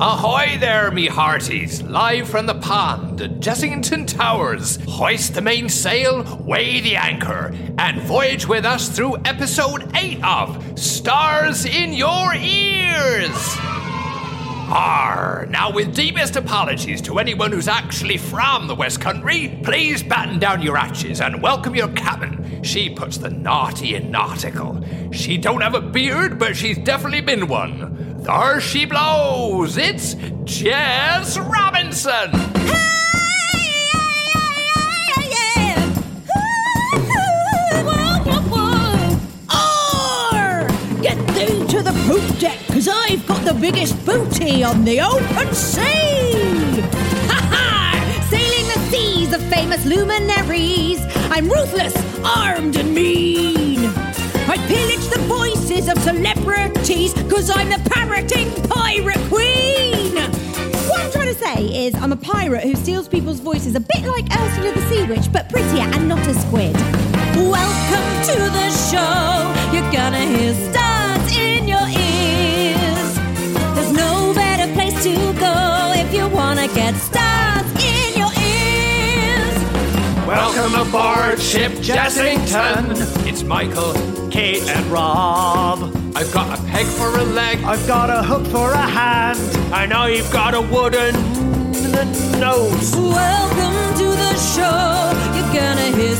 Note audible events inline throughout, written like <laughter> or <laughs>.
Ahoy there, me hearties! Live from the pond at Jessington Towers. Hoist the mainsail, weigh the anchor, and voyage with us through episode 8 of Stars in Your Ears! Arr! Now, with deepest apologies to anyone who's actually from the West Country, please batten down your hatches and welcome your cabin. She puts the naughty in nautical. She don't have a beard, but she's definitely been one. There she blows! It's Jess Robinson! Get thee to the poop deck, cause I've got the biggest booty on the open sea! Ha ha! Sailing the seas of famous luminaries, I'm ruthless, armed, and mean! I pillage the voices of celebrities, cause I'm the parroting pirate queen! What I'm trying to say is, I'm a pirate who steals people's voices a bit like Ursula the Sea Witch, but prettier and not a squid. Welcome to the show. You're gonna hear stars in your ears. There's no better place to go if you wanna get stars Welcome aboard Ship Jessington! It's Michael, Kate and Rob. I've got a peg for a leg. I've got a hook for a hand, and you've got a wooden nose. Welcome to the show. You're gonna hear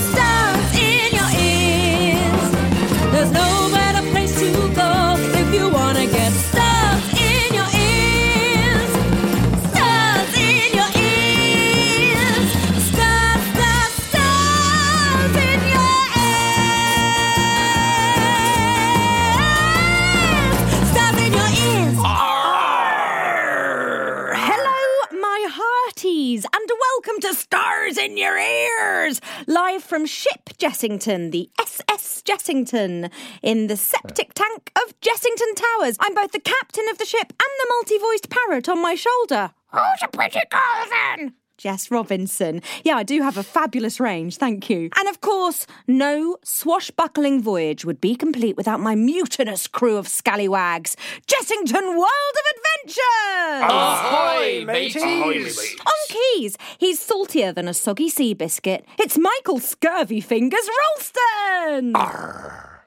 in Your Ears, live from Ship Jessington, the SS Jessington, in the septic tank of Jessington Towers. I'm both the captain of the ship and the multi-voiced parrot on my shoulder. Who's a pretty girl then? Jess Robinson. Yeah, I do have a fabulous range, thank you. And of course, no swashbuckling voyage would be complete without my mutinous crew of scallywags. Jessington World of Adventure! Ahoy, mateys! mateys! On keys, he's saltier than a soggy sea biscuit. It's Michael Scurvy Fingers Ralston!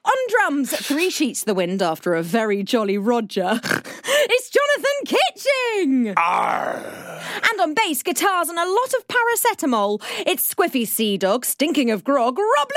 On drums, three sheets to the wind after a very jolly Roger. <laughs> it's Jonathan Kitching! And on bass, guitars, and a lot of paracetamol, it's Squiffy Sea Dog, stinking of grog, Rob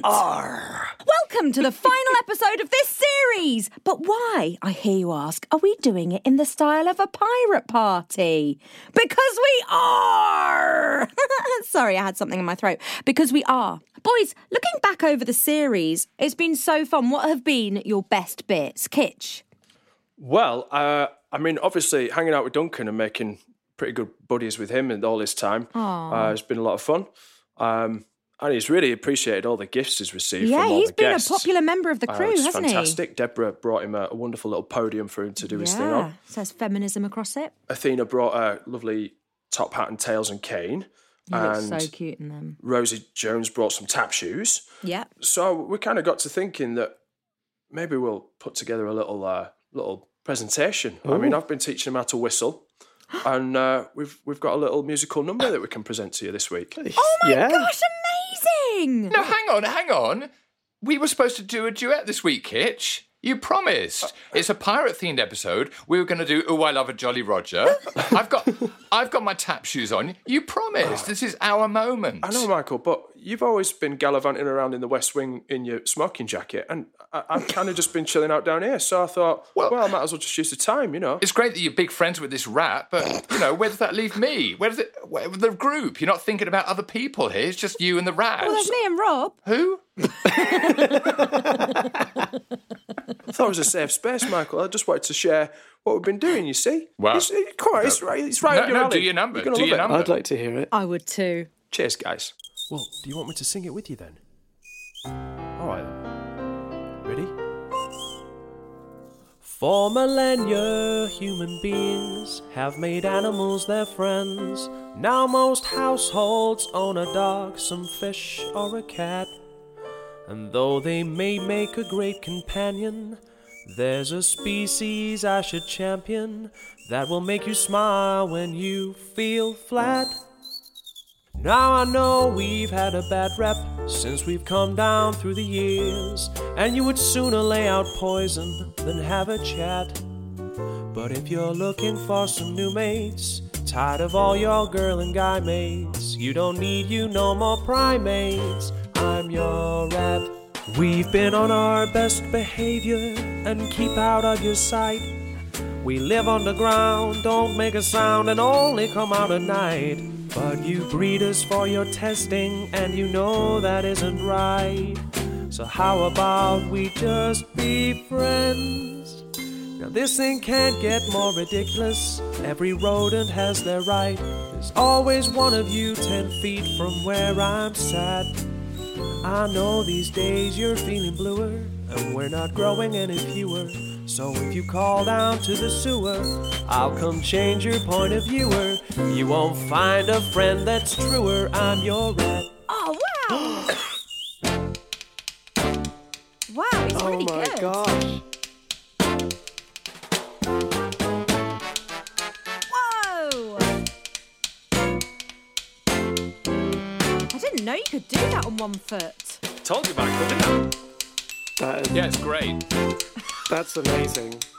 Lamont! Welcome to the final <laughs> episode of this series! But why, I hear you ask, are we doing it in the style of a pirate party? Because we are! <laughs> Sorry, I had something in my throat. Because we are. Boys, looking back over the series, it's been so fun. What have been your best bits? Kitch? Well, uh, I mean, obviously, hanging out with Duncan and making pretty good buddies with him and all this time uh, has been a lot of fun. Um, and he's really appreciated all the gifts he's received Yeah, from all he's been guests. a popular member of the Uh, crew, it's hasn't he? fantastic. Deborah brought him a, a wonderful little podium for him to do he? his thing Yeah, on. says feminism across it. Athena brought a lovely top hat and tails and cane. He looks and so cute in them. Rosie Jones brought some tap shoes. Yeah. So we kind of got to thinking that maybe we'll put together a little uh, little presentation. I mean, I've been teaching them how to whistle, and uh, we've we've got a little musical number that we can present to you this week. Oh my yeah. gosh, amazing! No, hang on, hang on. We were supposed to do a duet this week, Kitch. You promised. It's a pirate themed episode. We were going to do "Oh, I Love a Jolly Roger." <laughs> I've got, I've got my tap shoes on. You promised. Ah. This is our moment. I know, Michael, but you've always been gallivanting around in the West Wing in your smoking jacket, and I, I've <laughs> kind of just been chilling out down here. So I thought, well, Well- I might as well just use the time, you know. It's great that you're big friends with this rat, but you know where does that leave me? Where does it? Where, the group? You're not thinking about other people here. It's just you and the rat. Well, there's me and Rob. Who? <laughs> I thought it was a safe space, Michael. I just wanted to share what we've been doing. You see? Well, it's, it- come on, it's right. It's right No, up your no, alley. do your number, do your it. number. I'd like to hear it. I would too. Cheers, guys. Well, do you want me to sing it with you then? All right. Then. Ready? For millennia, human beings have made animals their friends. Now most households own a dog, some fish, or a cat. And though they may make a great companion, there's a species I should champion that will make you smile when you feel flat. Now I know we've had a bad rep since we've come down through the years, and you would sooner lay out poison than have a chat. But if you're looking for some new mates, tired of all your girl and guy mates, you don't need you no more primates. I'm your rat. We've been on our best behavior and keep out of your sight. We live underground, don't make a sound, and only come out at night. But you breed us for your testing, and you know that isn't right. So, how about we just be friends? Now, this thing can't get more ridiculous. Every rodent has their right. There's always one of you ten feet from where I'm sat. I know these days you're feeling bluer, and we're not growing any fewer. So if you call down to the sewer, I'll come change your point of viewer. You won't find a friend that's truer. I'm your rat. Oh wow! <gasps> wow, he's Oh really my good. gosh. Whoa! I didn't know you could do that on one foot. Told you, Michael, didn't I? That is, Yeah, it's great. That's amazing.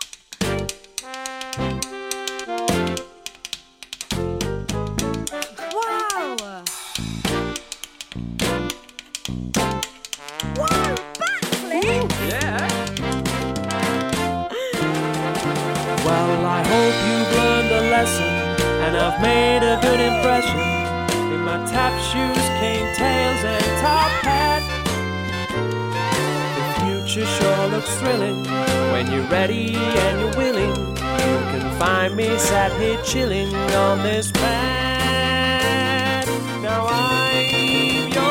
Sure thrilling when you're ready and you're willing. You can find me sat here chilling on this pad. Now I'm your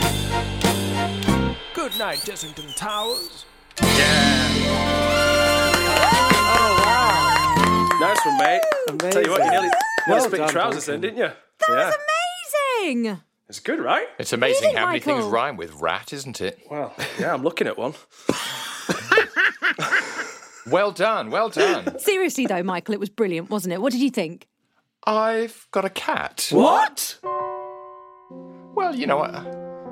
rat. Good night, Jessington Towers. Yeah. Oh wow. Nice one, mate. Amazing. Tell you what, you nearly, nearly Well split your trousers Duncan. then, didn't you? yeah. Amazing! It's good, right? It's amazing think, how many things rhyme with rat, isn't it? Well, yeah, I'm looking at one. <laughs> Well done, well done. <laughs> Seriously though, Michael, it was brilliant, wasn't it? What did you think? I've got a cat. What? Well, you know, I,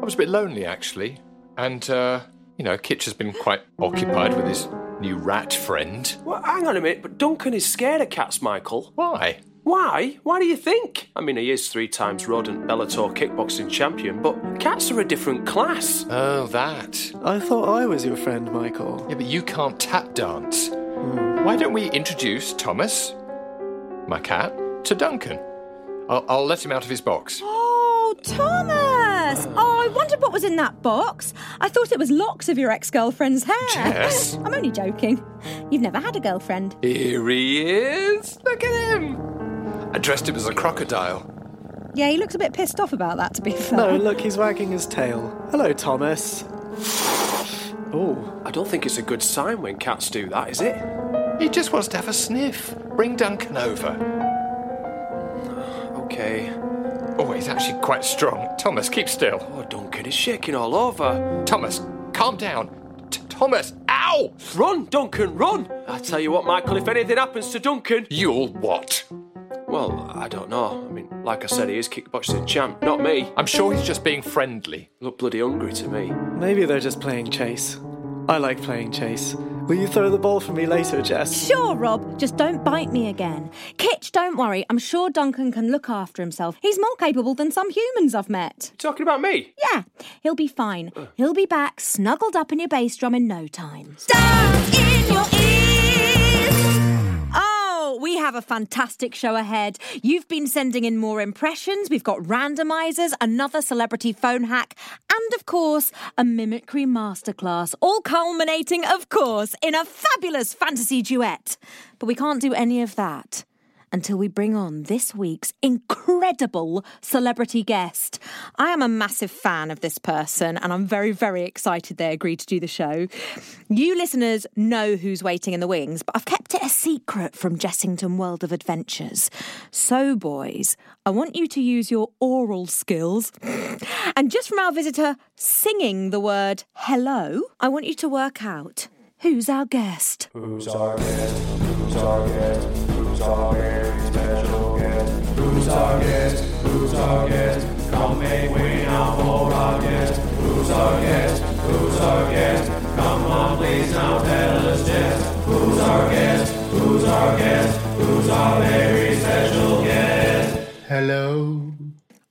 I was a bit lonely actually, and uh, you know, Kitch has been quite occupied with his new rat friend. Well, hang on a minute, but Duncan is scared of cats, Michael. Why? Why? Why do you think? I mean, he is three times rodent Bellator kickboxing champion, but cats are a different class. Oh, that. I thought I was your friend, Michael. Yeah, but you can't tap dance. Why don't we introduce Thomas, my cat, to Duncan? I'll, I'll let him out of his box. Oh, Thomas! Oh, I wondered what was in that box. I thought it was locks of your ex girlfriend's hair. Jess. I'm only joking. You've never had a girlfriend. Here he is. Look at him. I dressed him as a crocodile. Yeah, he looks a bit pissed off about that, to be fair. No, look, he's wagging his tail. Hello, Thomas. Oh, I don't think it's a good sign when cats do that, is it? He just wants to have a sniff. Bring Duncan over. Okay. Oh, he's actually quite strong. Thomas, keep still. Oh, Duncan is shaking all over. Thomas, calm down. T- Thomas, ow! Run, Duncan, run! I tell you what, Michael, if anything happens to Duncan. You'll what? Well, I don't know. I mean, like I said, he is kickboxing champ, not me. I'm sure he's just being friendly. Look bloody hungry to me. maybe they're just playing chase. I like playing chase. Will you throw the ball for me later, Jess? Sure, Rob, just don't bite me again. Kitch, don't worry. I'm sure Duncan can look after himself. He's more capable than some humans I've met. You talking about me? Yeah, he'll be fine. Uh. He'll be back, snuggled up in your bass drum in no time. Stuck in your ears. We have a fantastic show ahead. You've been sending in more impressions. We've got randomizers, another celebrity phone hack, and of course, a mimicry masterclass, all culminating, of course, in a fabulous fantasy duet. But we can't do any of that until we bring on this week's incredible celebrity guest. I am a massive fan of this person and I'm very, very excited they agreed to do the show. You listeners know who's waiting in the wings, but I've kept it a secret from Jessington World of Adventures. So, boys, I want you to use your oral skills. And just from our visitor singing the word hello, I want you to work out who's our guest. Who's our guest? Who's our guest? Who's our very special guest? Who's our guest? Who's our guest? Come make way now for our guest. Who's our guest? Who's our guest? Come on, please now tell us just who's our guest? Who's our guest? Who's our very special guest? Hello.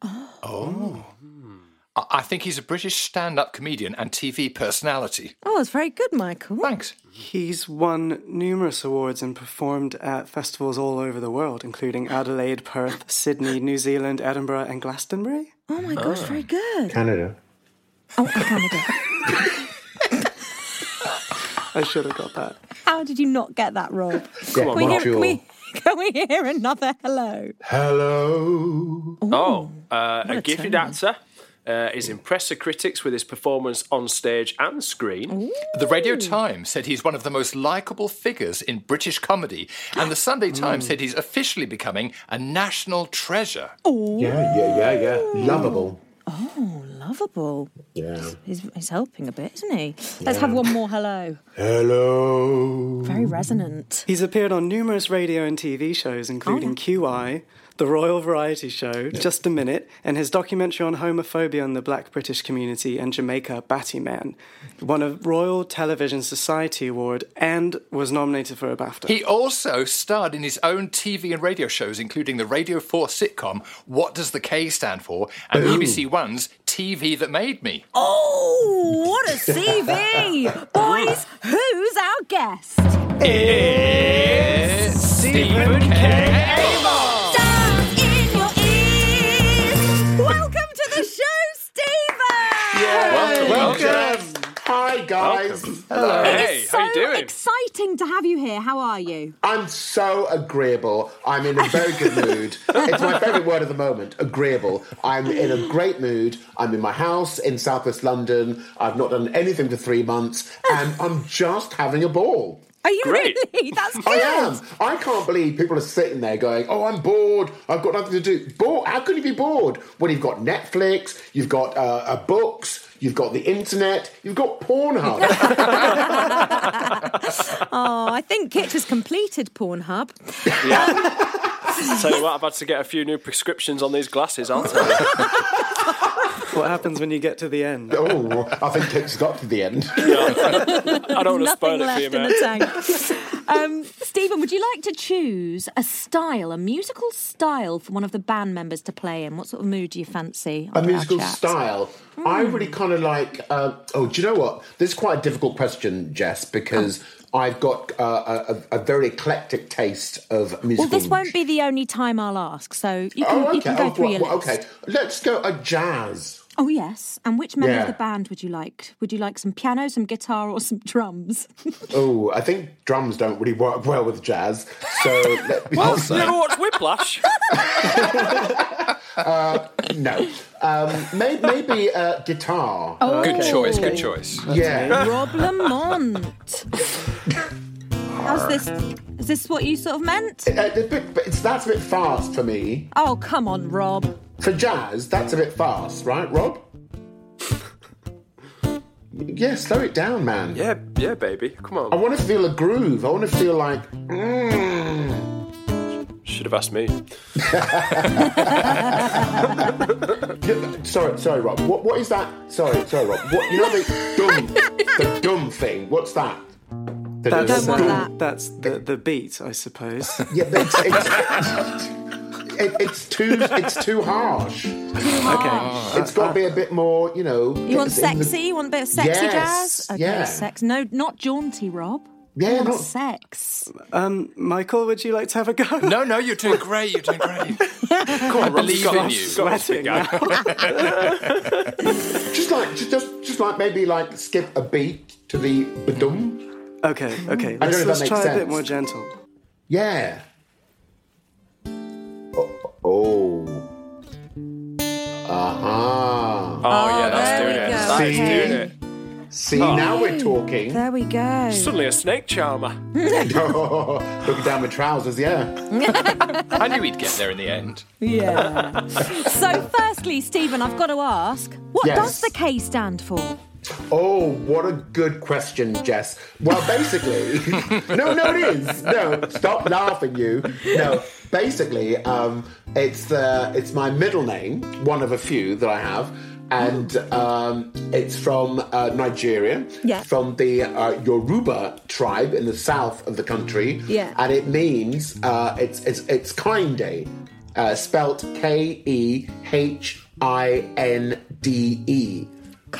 Oh. Oh. Hmm. I- I think he's a British stand up comedian and TV personality. Oh, it's very good, Michael. Thanks. He's won numerous awards and performed at festivals all over the world, including Adelaide, Perth, Sydney, New Zealand, Edinburgh, and Glastonbury. Oh my gosh, very good. Canada. Oh, Canada. <laughs> I should have got that. How did you not get that, Rob? Come Can we, hear, can, we, <laughs> can we hear another hello? Hello. Oh, uh, a a gifted tone. actor. Uh, he's impressed the critics with his performance on stage and screen. The Radio Times said he's one of the most likable figures in British comedy, and the Sunday <gasps> Times said he's officially becoming a national treasure. Yeah, yeah, yeah, yeah. Lovable. Oh, lovable. Yeah. He's, he's helping a bit, isn't he? Let's have one more hello. Hello. Very resonant. He's appeared on numerous radio and TV shows, including QI, The Royal Variety Show, Just a Minute, and his documentary on homophobia in the black British community and Jamaica, Batty Man. Won a Royal Television Society Award and was nominated for a BAFTA. He also starred in his own TV and radio shows, including the Radio 4 sitcom What Does the K Stand For? and BBC One's TV That Made Me. Oh, what a CV! <laughs> Boys, who's our guest? It's Stephen K. Amos Stephen! Welcome, Welcome. Hi, guys. Hello. Hey, so how you doing? exciting to have you here. How are you? I'm so agreeable. I'm in a very good <laughs> mood. It's my favourite word at the moment, agreeable. I'm in a great mood. I'm in my house in southwest London. I've not done anything for three months, and I'm just having a ball. Are you Great. really? <laughs> That's good. I am. I can't believe people are sitting there going, "Oh, I'm bored. I've got nothing to do." Bored? How could you be bored when you've got Netflix, you've got uh, uh, books, you've got the internet, you've got Pornhub? <laughs> Oh, I think Kit has completed Pornhub. Yeah. <laughs> Tell you what, I've had to get a few new prescriptions on these glasses, aren't I? What happens when you get to the end? oh, I think Kit's got to the end. <laughs> I don't want to spoil Nothing it for left you, in the tank. um, Stephen, would you like to choose a style, a musical style for one of the band members to play in? What sort of mood do you fancy? a musical chat? style. I really kind of like. Uh, oh, do you know what? This is quite a difficult question, Jess, because I've got uh, a, a, a very eclectic taste of music. Well, this won't be the only time I'll ask, so you can, Oh, you can go Oh, through well, your well, list. okay. Let's go a jazz. Oh yes, and which member Yeah. of the band would you like? Would you like some piano, some guitar, or some drums? <laughs> Oh, I think drums don't really work well with jazz. So let me You ever watched Whiplash? no. Um, may, maybe uh, guitar. Oh. Good choice, good choice. yeah. Rob Lamont. How's this? Is this what you sort of meant? Uh, a bit, but it's, that's a bit fast for me. Oh, come on, Rob. For jazz, that's a bit fast, right, Rob? <laughs> yeah, slow it down, man. yeah, yeah, baby. Come on. I want to feel a groove. I want to feel like. Mm. Should have asked me. Yeah, <laughs> Sorry, sorry, Rob. What, what is that? Sorry, sorry, Rob. What you know the dumb, the dumb thing? What's that? The- That's, uh, that. that's the, the beat, I suppose. Yeah, but it's, it's, <laughs> it, it's too it's too harsh. Too okay. It's got to be a bit more, you know. You want it's in the- sexy? You want a bit of sexy Yes, jazz? Okay, yeah. sex. No, not jaunty, Rob. Yeah, not sex. Um, Michael, would you like to have a go? No, no, you're doing great. You're doing great. <laughs> Come on, believe Rob's in you. Sweating big guy. <laughs> just like just, just just like maybe like skip a beat to the badum. Okay, okay. I don't Let's, know if let's that try makes a bit more gentle. Yeah. Oh, yeah, that's there doing we it. go. That is See? doing it. See, now we're talking. There we go. Suddenly a snake charmer. <laughs> <laughs> Looking down my trousers, yeah. I knew he'd get there in the end. Yeah. so, firstly, Stephen, I've got to ask, what Yes. does the K stand for? Oh, what a good question, Jess. Well, basically, <laughs> no, no, it is. No, stop laughing, you. No, basically, um, it's the it's my middle name, one of a few that I have, and um, it's from uh, Nigeria, Yeah. from the uh, Yoruba tribe in the south of the country, Yeah. and it means uh, it's it's it's Kinde, uh, spelt K E H I N D E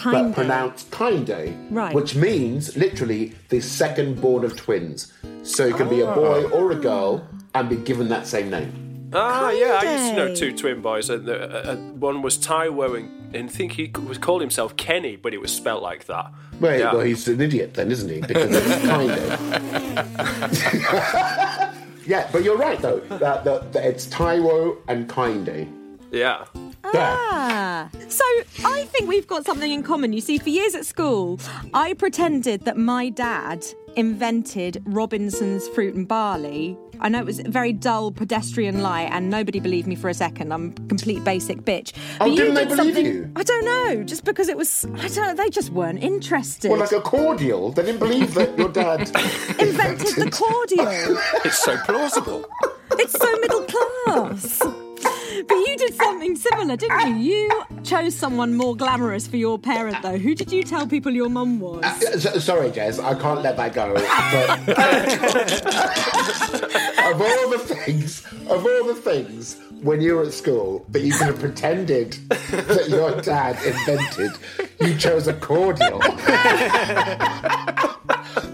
but pronounced Kinde, Right. which means literally the second born of twins. So you can be a boy or a girl and be given that same name. Ah, yeah, I used to know two twin boys. And uh, uh, one was Taiwo, and, and I think he was called himself Kenny, but it was spelt like that. Well, Yeah. well, he's an idiot then, isn't he? Because it's Kinde. <laughs> yeah, but you're right though. That, that, that it's Taiwo and Kinde. Yeah. There. Ah. So I think we've got something in common. You see, for years at school, I pretended that my dad invented Robinson's fruit and barley. I know it was a very dull pedestrian lie, and nobody believed me for a second. I'm a complete basic bitch. Oh, didn't they did believe something. you? I don't know. Just because it was, I don't know. They just weren't interested. Well, like a cordial. They didn't believe that your dad <laughs> invented the cordial. <laughs> It's so plausible. It's so middle class. But you did something similar, didn't you? You chose someone more glamorous for your parent, though. Who did you tell people your mum was? Uh, so- sorry, Jez, I can't let that go. But <laughs> of all the things, of all the things, when you were at school that you could have pretended that your dad invented, you chose a cordial.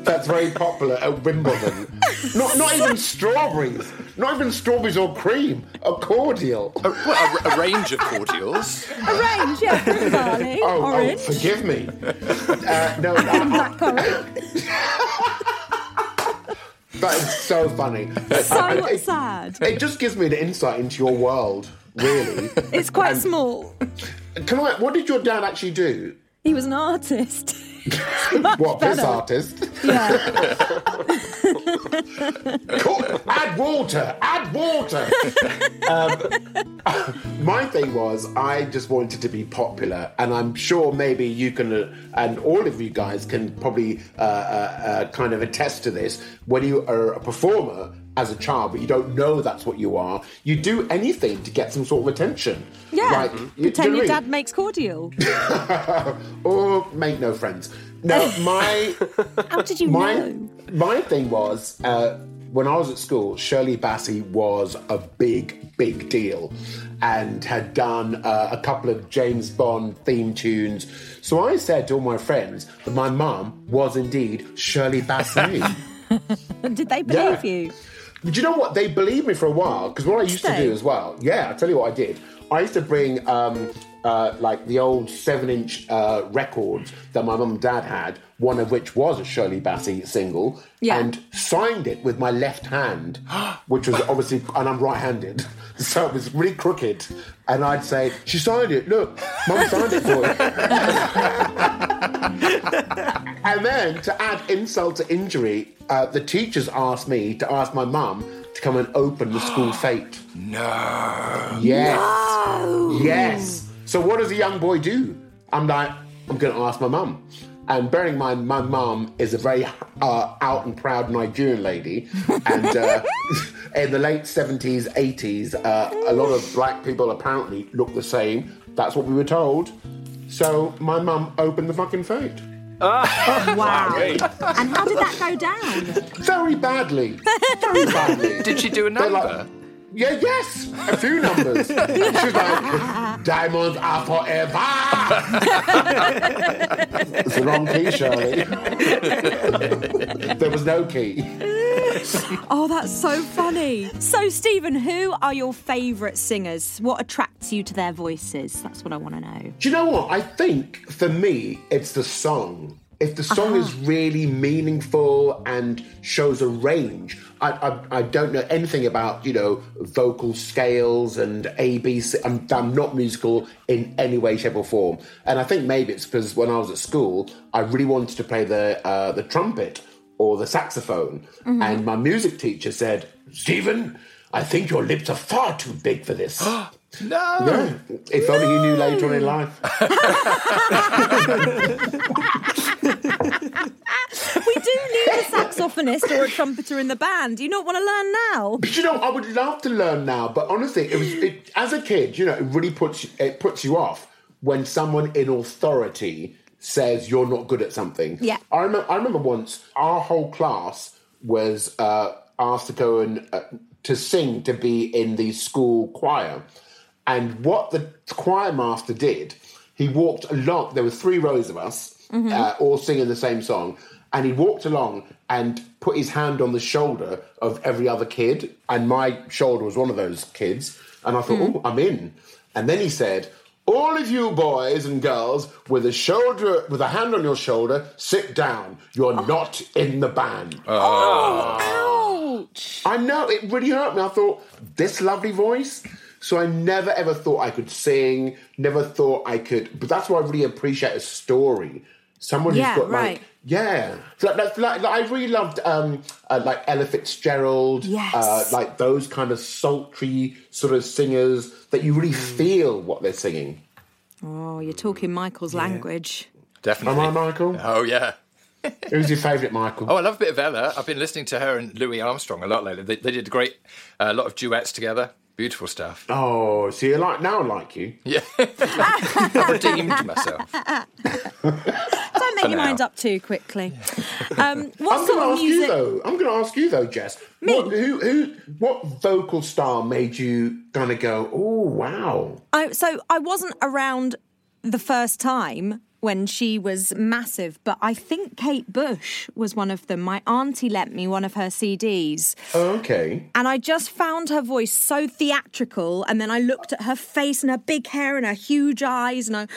That's very popular at Wimbledon. Not, not even strawberries. Not even strawberries or cream. A cordial. A, well, a, a range of cordials. A range, yeah, fruit barley, Oh, oh, orange, forgive me. Uh, no, I- I- <laughs> blackcurrant. <laughs> that is so funny. So it- <laughs> sad. It just gives me an insight into your world, really. It's quite small. Can I? What did your dad actually do? He was an artist. <laughs> <laughs> What piss better. artist? Yeah. <laughs> Cool. add water. Add water. um, <laughs> my thing was, I just wanted to be popular, and I'm sure maybe you can, uh, and all of you guys can probably uh, uh, uh, kind of attest to this. When you are a performer as a child, but you don't know that's what you are, you do anything to get some sort of attention. Yeah. Like, you- you Pretend know your dad makes cordial. <laughs> or make no friends. No, my <laughs> How did you my know? my thing was uh, when I was at school, Shirley Bassey was a big, big deal, and had done uh, a couple of James Bond theme tunes. So I said to all my friends that my mum was indeed Shirley Bassey. <laughs> Did they believe Yeah. you? But you know what? They believed me for a while because what I used to do as well. Yeah, I tell you what I did. I used to bring um, uh, like the old seven-inch uh, records that my mum and dad had. One of which was a Shirley Bassey single, Yeah. and signed it with my left hand, <gasps> which was obviously, and I'm right-handed, <laughs> so it was really crooked. And I'd say, "She signed it. Look, mum signed it for you." <laughs> And then to add insult to injury, uh, the teachers asked me to ask my mum to come and open the school <gasps> fete. No. Yes. Yes. So what does a young boy do? I'm like, I'm going to ask my mum. And bearing in mind, my mum is a very uh, out and proud Nigerian lady. And uh, <laughs> in the late 70s, 80s, uh, a lot of black people apparently look the same. That's what we were told. So my mum opened the fucking fete. <laughs> Wow. <laughs> And how did that go down? Very badly. Very badly. Did she do a They're number? Like, yeah, yes, a few numbers. <laughs> She's like, diamonds are forever. it's the wrong key, Shirley. there was no key. Oh, that's so funny. So, Stephen, who are your favourite singers? What attracts you to their voices? That's what I want to know. Do you know what? I think for me, it's the song. If the song is Uh-huh. really meaningful and shows a range, I, I, I don't know anything about, you know, vocal scales and ABC. I'm, I'm not musical in any way, shape, or form. And I think maybe it's because when I was at school, I really wanted to play the, uh, the trumpet or the saxophone. Mm-hmm. And my music teacher said, Stephen, I think your lips are far too big for this. <gasps> No. No, if only you knew later on in life. <laughs> We do need a saxophonist or a trumpeter in the band. Do you not want to learn now? But you know, I would love to learn now. But honestly, it was it, as a kid. You know, it really puts it puts you off when someone in authority says you're not good at something. Yeah. I remember. I remember once our whole class was uh, asked to go and uh, to sing to be in the school choir, and what the choir master did, he walked along. There were three rows of us, uh, all singing the same song, and he walked along and put his hand on the shoulder of every other kid, and my shoulder was one of those kids, and I thought, oh, I'm in. And then he said. All of you boys and girls with a shoulder with a hand on your shoulder, sit down. You're not in the band. Oh, ouch. I know it really hurt me. I thought this lovely voice. So I never ever thought I could sing. Never thought I could. But that's why I really appreciate a story. Someone Yeah, who's got right. like yeah. So like, like, like, like, I really loved um, uh, like Ella Fitzgerald. Yes. Uh, like those kind of sultry sort of singers that you really feel what they're singing. Oh, you're talking Michael's language. Definitely. Am I, Michael? Oh, yeah. <laughs> Who's your favourite, Michael? Oh, I love a bit of Ella. I've been listening to her and Louis Armstrong a lot lately. They, they did a great, a uh, lot of duets together. Beautiful stuff. Oh, so you like now? I like you. Yeah. <laughs> I've redeemed myself. <laughs> Don't make your now. mind up too quickly. <laughs> Um, what I'm sort going to of ask you music? though. I'm going to ask you though, Jess. Me? What, who, who, what vocal style made you kind of go, oh wow? I, so I wasn't around the first time when she was massive, but I think Kate Bush was one of them. My auntie lent me one of her CDs. Oh, okay. And I just found her voice so theatrical. And then I looked at her face and her big hair and her huge eyes. And I,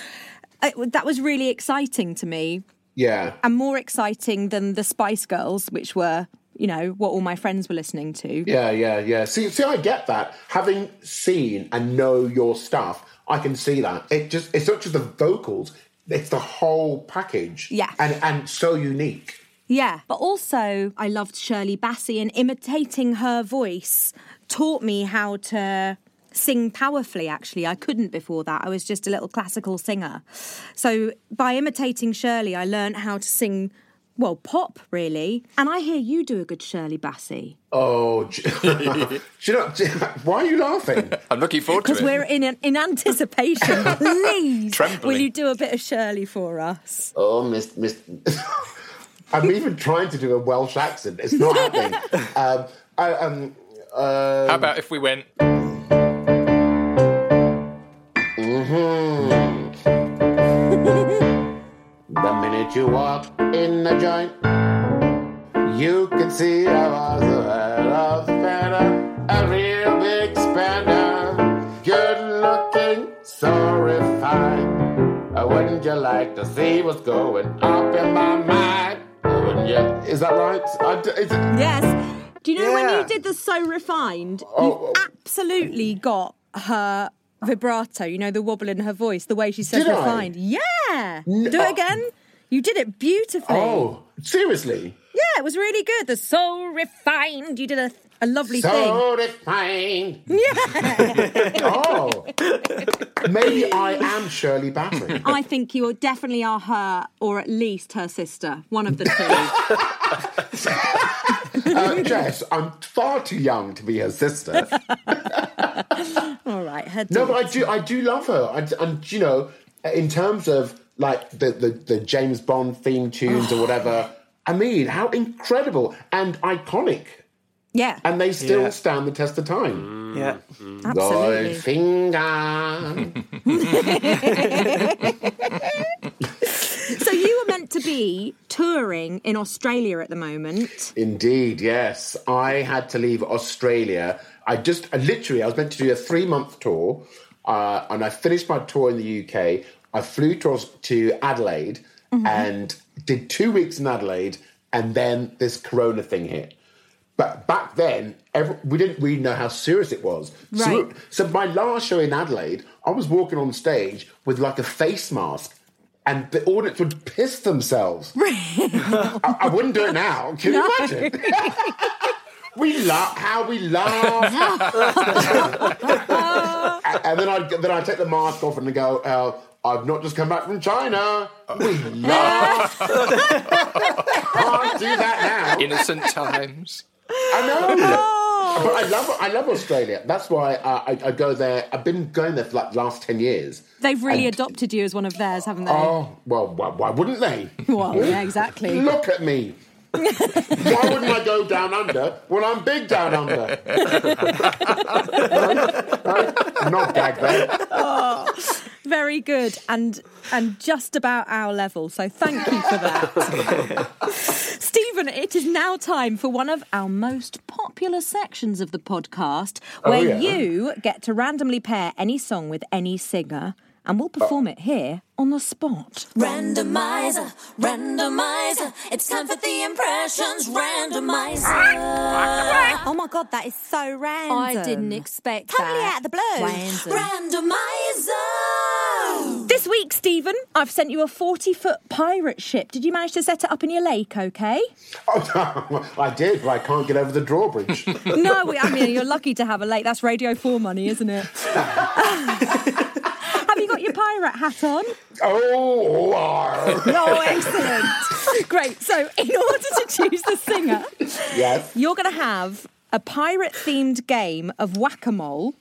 it, that was really exciting to me. Yeah. And more exciting than the Spice Girls, which were, you know, what all my friends were listening to. Yeah, yeah, yeah. See, see, I get that. Having seen and know your stuff, I can see that. It just, it's not just the vocals, it's the whole package. Yeah. And, and so unique. Yeah. But also, I loved Shirley Bassey, and imitating her voice taught me how to sing powerfully, actually. I couldn't before that. I was just a little classical singer. So, by imitating Shirley, I learned how to sing. Well, pop, really. And I hear you do a good Shirley Bassey. Oh, do you know, why are you laughing? <laughs> I'm looking forward to it. Because we're in, in anticipation. <laughs> Please, Trembling. will you do a bit of Shirley for us? Oh, Miss, Miss. <laughs> I'm even trying to do a Welsh accent. It's not happening. um, I, um, uh, How about if we went? The minute you walk in the joint, you can see I was a a spender, a real big spender, good looking, so refined. Uh, Wouldn't you like to see what's going up in my mind? Wouldn't you? Is that right? Is it- Yes. Do you know when you did the so refined, Oh, you absolutely got her vibrato, you know, the wobble in her voice, the way she says Did I? refined. Yeah. Do oh. it again. You did it beautifully. oh, seriously? Yeah, it was really good. The so refined. You did a, a lovely thing. So refined. Yeah. <laughs> oh, maybe I am Shirley Bassey. I think you definitely are her, or at least her sister. One of the two. <laughs> <laughs> Uh, Jess, I'm far too young to be her sister. <laughs> All right, her No, but I do, I do love her. And, and you know, in terms of like the, the, the James Bond theme tunes or whatever, <sighs> I mean, how incredible and iconic. Yeah, And they still Yeah. stand the test of time. Yeah. absolutely. Goldfinger. <laughs> So you were meant to be touring in Australia at the moment. Indeed, yes. I had to leave Australia. I just, I literally, I was meant to do a three month tour, uh, and I finished my tour in the UK. I flew to, to Adelaide and did two weeks in Adelaide, and then this Corona thing hit. But back then, every, we didn't really know how serious it was. So, so my last show in Adelaide, I was walking on stage with like a face mask, and the audience would piss themselves. I, I wouldn't do it now. Can you imagine? <laughs> we laugh, how we laugh, <laughs> and then I then I take the mask off and go, oh, "I've not just come back from China." We <laughs> laugh. Can't do that now. Innocent times. I know. But I love I love Australia. That's why uh, I, I go there. I've been going there for like the last ten years. They've really And- adopted you as one of theirs, haven't they? Oh well, why, why wouldn't they? Well, yeah, exactly. <laughs> Look at me. Why wouldn't I go down under when I'm big down under? <laughs> right? Not gag there. Very good, and and just about our level. So thank you for that, <laughs> Stephen. It is now time for one of our most popular sections of the podcast, oh, where yeah. you get to randomly pair any song with any singer, and we'll perform it here on the spot. Randomizer, randomizer. It's time for the impressions randomizer. Oh my god, that is so random. I didn't expect that. Totally that. out of the blue. Random. Randomizer. This week, Stephen, I've sent you a 40 foot pirate ship. Did you manage to set it up in your lake okay? Oh, no, <laughs> I did, but I can't get over the drawbridge. <laughs> No, I mean, you're lucky to have a lake. That's Radio 4 money, isn't it? <laughs> have you got your pirate hat on? Oh. Oh, excellent. <laughs> Great. So, in order to choose the singer, yes. you're going to have a pirate themed game of whack a mole.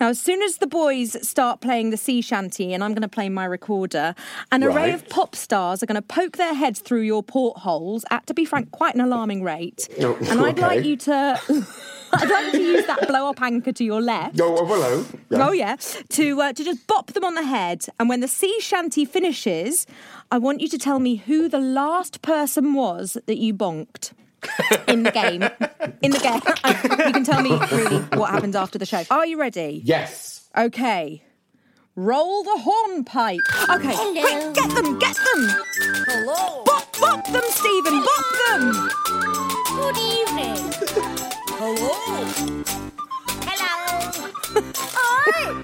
Now, as soon as the boys start playing the sea shanty and I'm going to play my recorder, an array of pop stars are going to poke their heads through your portholes at, to be frank, quite an alarming rate. Oh, and I'd like you to. <laughs> I'd like you to use that blow up anchor to your left. Oh, oh, hello. Yeah. Oh yeah, to uh, to just bop them on the head, and when the sea shanty finishes, I want you to tell me who the last person was that you bonked <laughs> in the game. In the game, you can tell me really what happened after the show. Are you ready? Yes. Okay. Roll the hornpipe. Okay, quick, get them, get them. Hello. Bop, bop them, Stephen, bop them. Good evening. Hello. Hello. Hi.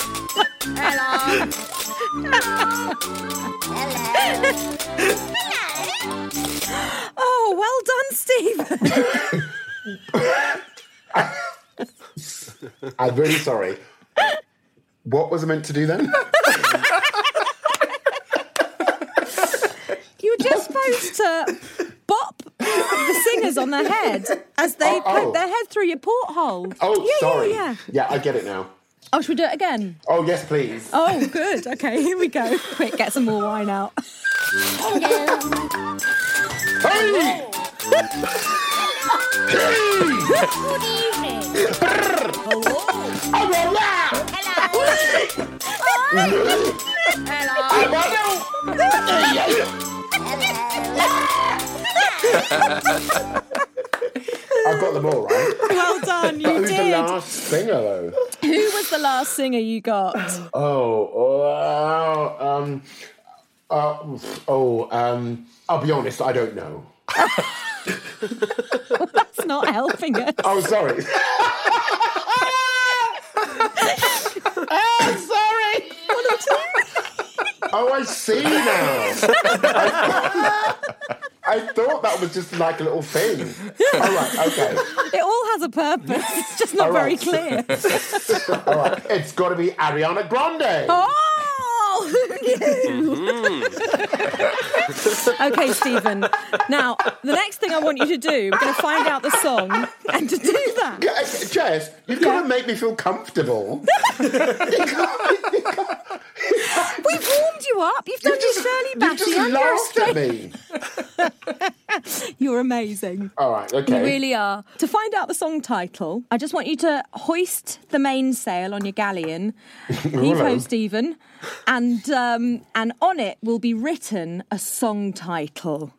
<laughs> Hello. Hello. Hello. Oh, well done, Stephen. I'm really sorry. What was I meant to do then? You were just supposed to bop the singers on their head as they Oh, poke oh. their head through your porthole. Oh, yeah, sorry. Yeah, yeah. Yeah, I get it now. Oh, should we do it again? Oh, yes, please. Oh, good. Okay, here we go. Quick, get some more wine out. Hey! Good evening. Hello. I'm all that! I've got them all right. Well done, you who's the did. last singer, though? Who was the last singer you got? Oh, oh, um, uh, oh, um, I'll be honest, I don't know. That's not helping us. Oh, sorry. <laughs> oh, sorry. Oh, I see now. <laughs> I thought that was just like a little thing. All right, okay. It all has a purpose. It's just not All very clear. <laughs> All right. It's got to be Ariana Grande. Oh, who knew? okay, Stephen. Now, the next thing I want you to do, we're going to find out the song, and to do that, uh, Jess, you've got to make me feel comfortable. <laughs> we've warmed you up. You've done your surly bashing. You just laughed at me. <laughs> You're amazing. All right, okay. You really are. To find out the song title, I just want you to hoist the mainsail on your galleon, <laughs> heave ho, Stephen, and um, and on it will be written a song title.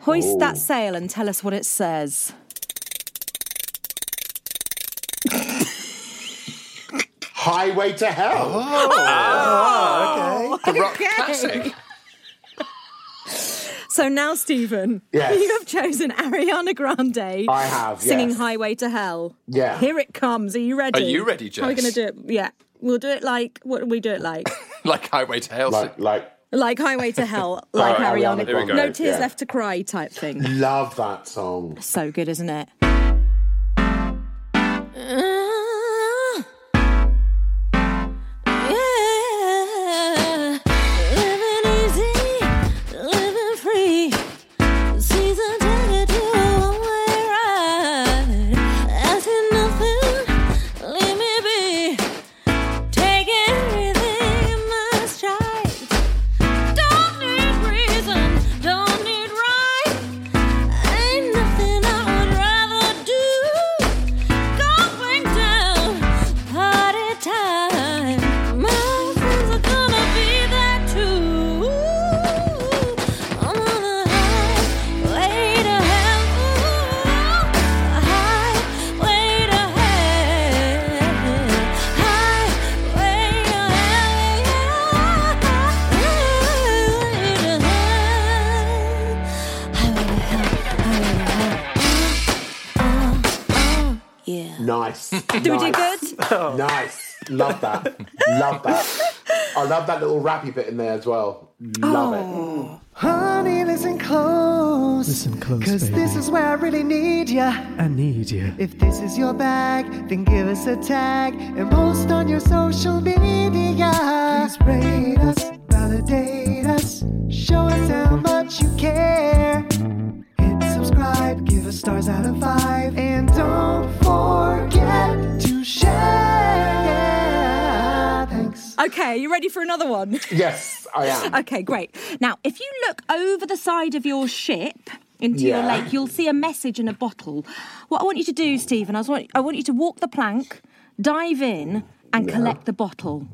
Hoist that sail and tell us what it says. Highway to Hell. Oh, oh ah, The rock okay. classic. <laughs> So now, Stephen, Yes. you have chosen Ariana Grande. I have, singing yes. "Highway to Hell." Yeah. Here it comes. Are you ready? Are you ready, Jess? How are we going to do it? Yeah, we'll do it like what do we do it like? <laughs> Like Highway to Hell. Like, like, like "Highway to Hell," like Right, Ariana. Ariana Here we go. No tears Yeah. left to cry type thing. love that song. So good, isn't it? <laughs> Nice. Do we do good? <laughs> Nice. Love that. love that. I love that little rappy bit in there as well. Love Oh. Honey, listen close. Listen close, Cause baby. this is where I really need ya. I need you. If this is your bag, then give us a tag and post on your social media. Please rate us, validate us, show us how much you care. Hit subscribe, give us stars out of five, and don't forget to share. Thanks. Okay, you ready for another one? <laughs> Yes, I am. Okay, great. Now, if you look over the side of your ship into your lake, you'll see a message in a bottle. What I want you to do, Stephen, I, was want, I want you to walk the plank, dive in, and collect the bottle.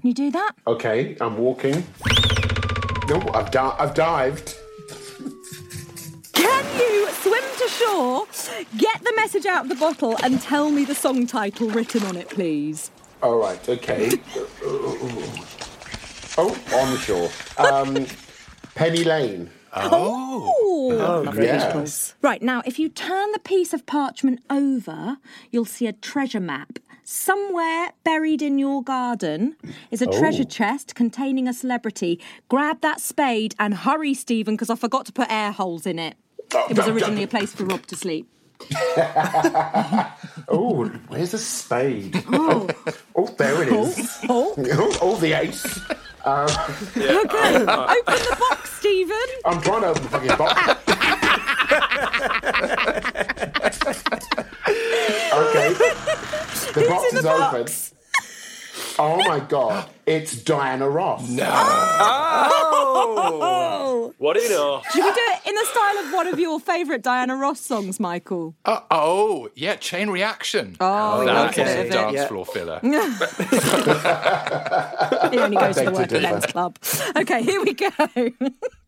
Can you do that? Okay, I'm walking. No, I've, di- I've dived. Can you swim to shore, get the message out of the bottle, and tell me the song title written on it, please? All right, okay. oh, on the shore. Um, Penny Lane. Oh, lovely yes. Right, now, if you turn the piece of parchment over, you'll see a treasure map. Somewhere buried in your garden is a treasure oh. chest containing a celebrity. Grab that spade and hurry, Stephen, because I forgot to put air holes in it. Oh, it was originally a place for Rob to sleep. <laughs> Oh, where's the spade? Oh, <laughs> oh there it is. Oh, Oh, <laughs> oh, oh, the ace. Um, okay. Open the box, Stephen. I'm trying to open the fucking box. okay. The box in is the open. Oh my god, it's Diana Ross. No. Oh. What do you know? Should we do it in the style of one of your favourite Diana Ross songs, Michael? Uh, oh, yeah, chain reaction. Oh, That's okay. a dance Yeah. floor filler. <laughs> He only goes to the beg to men's club. Okay, here we go. <laughs>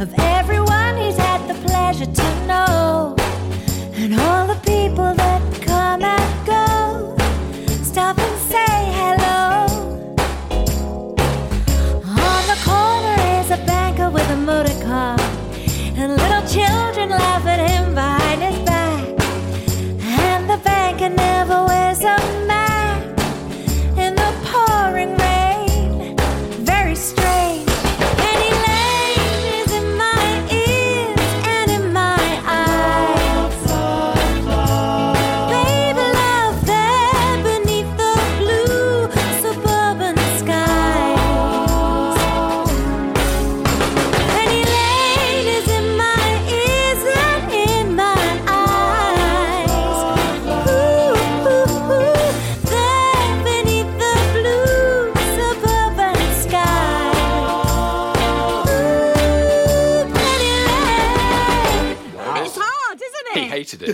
of everyone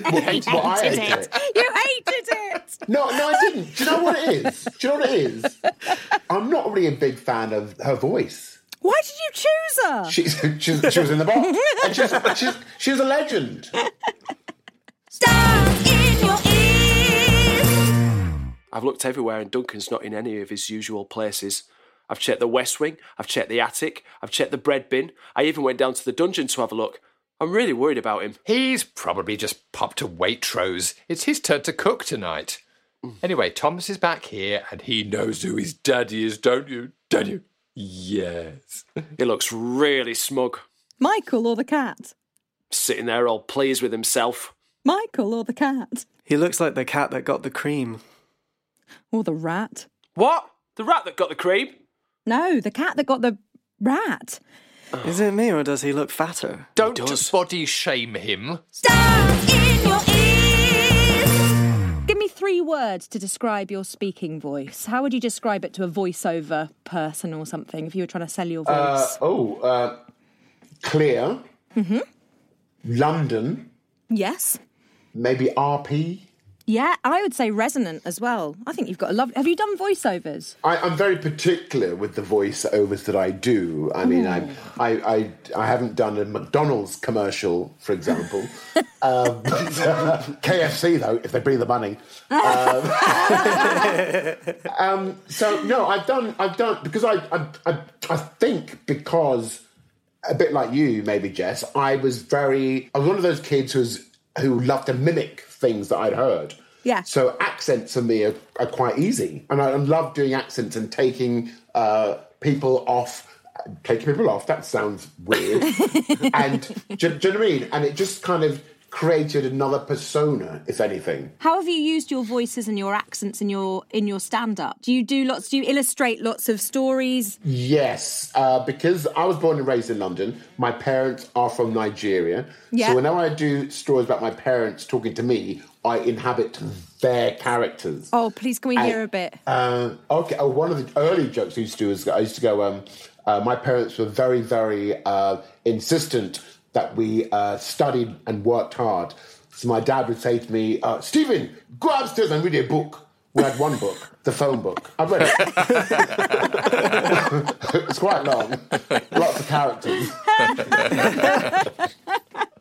He hated it. Hated well, I it. hated it. You hated it. No, no, I didn't. Do you know what it is? Do you know what it is? I'm not really a big fan of her voice. Why did you choose her? She's, she's, she was in the box. And she's, she's, she's a legend. Stars in your ears. I've looked everywhere and Duncan's not in any of his usual places. I've checked the West Wing, I've checked the attic, I've checked the bread bin, I even went down to the dungeon to have a look. I'm really worried about him. He's probably just popped to Waitrose. It's his turn to cook tonight. Anyway, Thomas is back here and he knows who his daddy is, don't you? Don't you? Yes. He looks really smug, Michael or the cat? sitting there all pleased with himself. Michael or the cat? He looks like the cat that got the cream. Or the rat? What? The rat that got the cream? No, the cat that got the rat. Is it me or does he look fatter? Don't does. body shame him. Stars in your ears. Give me three words to describe your speaking voice. How would you describe it to a voiceover person or something if you were trying to sell your voice? Uh, oh, uh, clear. Mm-hmm. London. yes. Maybe RP. Yeah, I would say resonant as well. I think you've got a love. Have you done voiceovers? I, I'm very particular with the voiceovers that I do. I mean, I, I, I, I haven't done a McDonald's commercial, for example. <laughs> um, <laughs> KFC, though, if they bring the money. Um, <laughs> um, so no, I've done, I've done because I, I, I, I think because a bit like you, maybe Jess, I was very, I was one of those kids who's who loved to mimic things that I'd heard. Yeah. So accents for me are, are quite easy, and I love doing accents and taking uh, people off. Taking people off. That sounds weird. <laughs> and do, do you know what I mean? And it just kind of created another persona, if anything. How have you used your voices and your accents in your in your stand up? Do you do lots? Do you illustrate lots of stories? Yes, uh, because I was born and raised in London. My parents are from Nigeria. Yeah. So whenever I do stories about my parents talking to me, I inhabit their characters. Oh, please, can we I- hear a bit? Uh, okay. Oh, one of the early jokes I used to do is I used to go. Um, uh, my parents were very, very uh, insistent that we uh, studied and worked hard. So my dad would say to me, uh, "Stephen, go upstairs and read a book." We had one book, the phone book. I've read it. <laughs> it's quite long, lots of characters.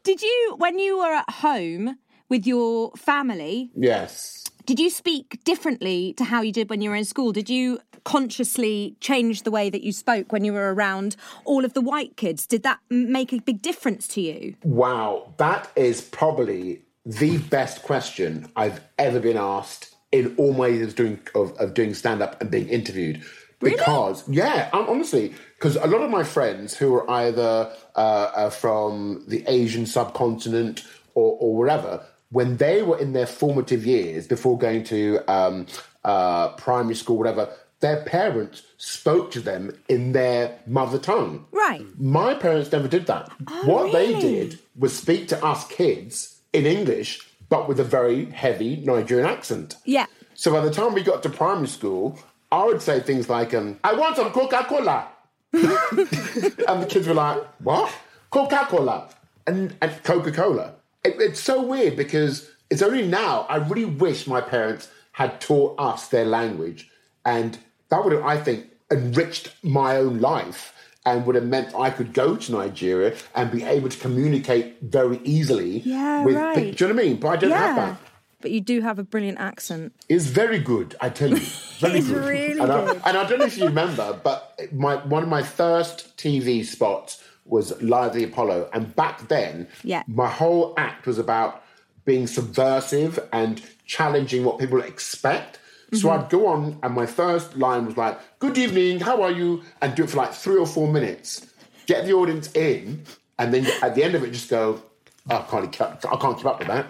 Did you, when you were at home with your family, Yes. did you speak differently to how you did when you were in school? Did you consciously change the way that you spoke when you were around all of the white kids? Did that make a big difference to you? Wow, that is probably the best question I've ever been asked in all my years of doing of, of doing stand up and being interviewed. Because yeah, hon- honestly, because a lot of my friends who are either uh, uh, from the Asian subcontinent or, or wherever, when they were in their formative years before going to um, uh, primary school, whatever, their parents spoke to them in their mother tongue. Right. My parents never did that. what they did was speak to us kids in English, but with a very heavy Nigerian accent. Yeah. So by the time we got to primary school, I would say things like, um, I want some Coca Cola. <laughs> and the kids were like, What? Coca Cola. And, and Coca Cola. It, it's so weird because it's only now I really wish my parents had taught us their language. And that would have, I think, enriched my own life and would have meant I could go to Nigeria and be able to communicate very easily. Yeah, with, right. Do you know what I mean? But I don't have that. But you do have a brilliant accent. It's very good, I tell you. <laughs> Very It's good. really and I, good. and I don't know if you remember, but my one of my first TV spots was Live the Apollo, and back then, Yeah. my whole act was about being subversive and challenging what people expect. So Mm-hmm. I'd go on, and my first line was like, "Good evening, how are you?" and do it for like three or four minutes, get the audience in, and then at the end of it, just go, "Oh, I can't keep, I can't keep up with that."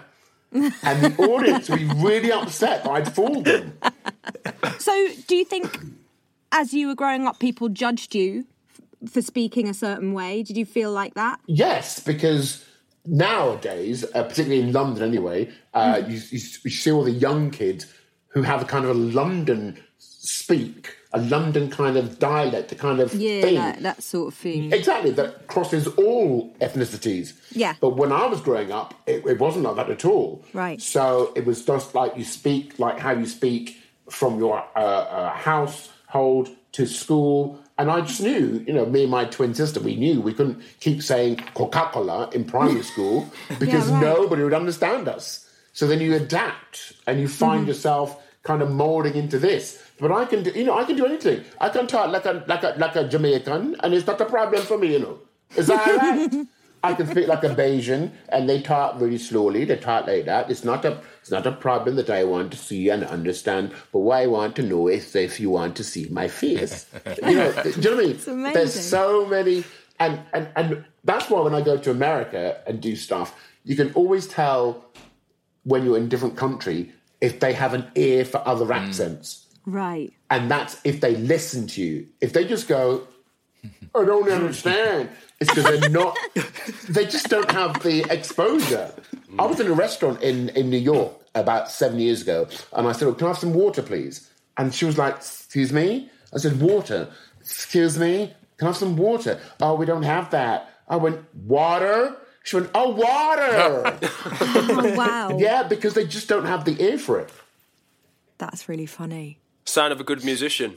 <laughs> and the audience would be really upset that I'd fooled them. So, do you think as you were growing up, people judged you for speaking a certain way? Did you feel like that? Yes, because nowadays, uh, particularly in London anyway, uh, you, you, you see all the young kids who have a kind of a London speak a London kind of dialect, a kind of Yeah, thing. that, that sort of thing. Exactly, that crosses all ethnicities. Yeah. But when I was growing up, it, it wasn't like that at all. Right. So it was just like you speak, like how you speak from your uh, uh, household to school. And I just knew, you know, me and my twin sister, we knew we couldn't keep saying Coca Cola in primary <laughs> school because right. nobody would understand us. So then you adapt and you find Mm-hmm. yourself kind of molding into this. But I can do, you know, I can do anything. I can talk like a like a like a Jamaican, and it's not a problem for me, you know. Is that right? <laughs> I can speak like a Bajan, and they talk really slowly. They talk like that. It's not a it's not a problem that I want to see and understand. But what I want to know is if you want to see my face. you know, do you know what I mean? amazing. There's so many, and and and that's why when I go to America and do stuff, you can always tell when you're in a different country if they have an ear for other mm. accents. Right. And that's if they listen to you. If they just go, I don't understand, it's because they're not, <laughs> they just don't have the exposure. I was in a restaurant in, in New York about seven years ago, and I said, oh, Can I have some water, please? And she was like, Excuse me? I said, Water. Excuse me? Can I have some water? Oh, we don't have that. I went, Water? She went, Oh, water! <laughs> Oh, wow. <laughs> yeah, because they just don't have the ear for it. That's really funny. Sign of a good musician.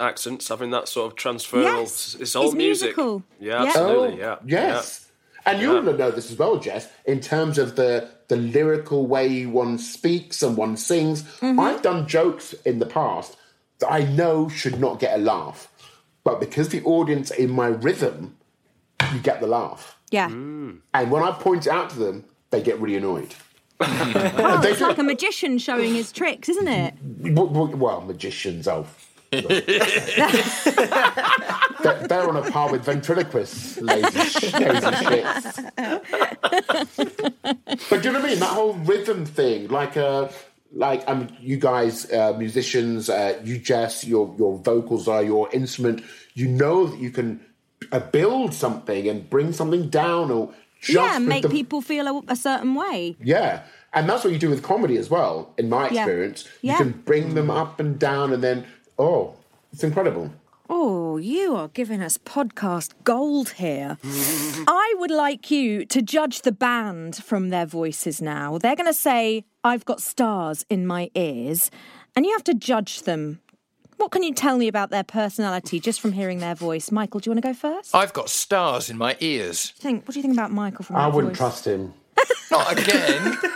Accents, having that sort of transferal. Yes, It's, it's all it's music. musical. Yeah, Yeah. absolutely. Oh, yeah. Yes. And you'll know this as well, Jess, in terms of the, the lyrical way one speaks and one sings. Mm-hmm. I've done jokes in the past that I know should not get a laugh. But because the audience in my rhythm, you get the laugh. Yeah. And when I point it out to them, they get really annoyed. <laughs> Well, it's like a magician showing his tricks, isn't it? W- w- Well, magicians, oh. <laughs> they're, they're on a par with ventriloquists, lazy, sh- lazy shits. but do you know what I mean? That whole rhythm thing, like uh, like um, you guys, uh, musicians, uh, you Jess, your your vocals are your instrument. You know that you can uh, build something and bring something down, or just yeah, make the- people feel a, a certain way. yeah. And that's what you do with comedy as well, in my experience. Yeah. You can bring them up and down and then, oh, it's incredible. Oh, you are giving us podcast gold here. <laughs> I would like you to judge the band from their voices now. They're going to say, I've got stars in my ears, and you have to judge them. What can you tell me about their personality just from hearing their voice? Michael, do you want to go first? I've got stars in my ears. Think, what do you think about Michael from I wouldn't voice? trust him. <laughs> Not again. <laughs>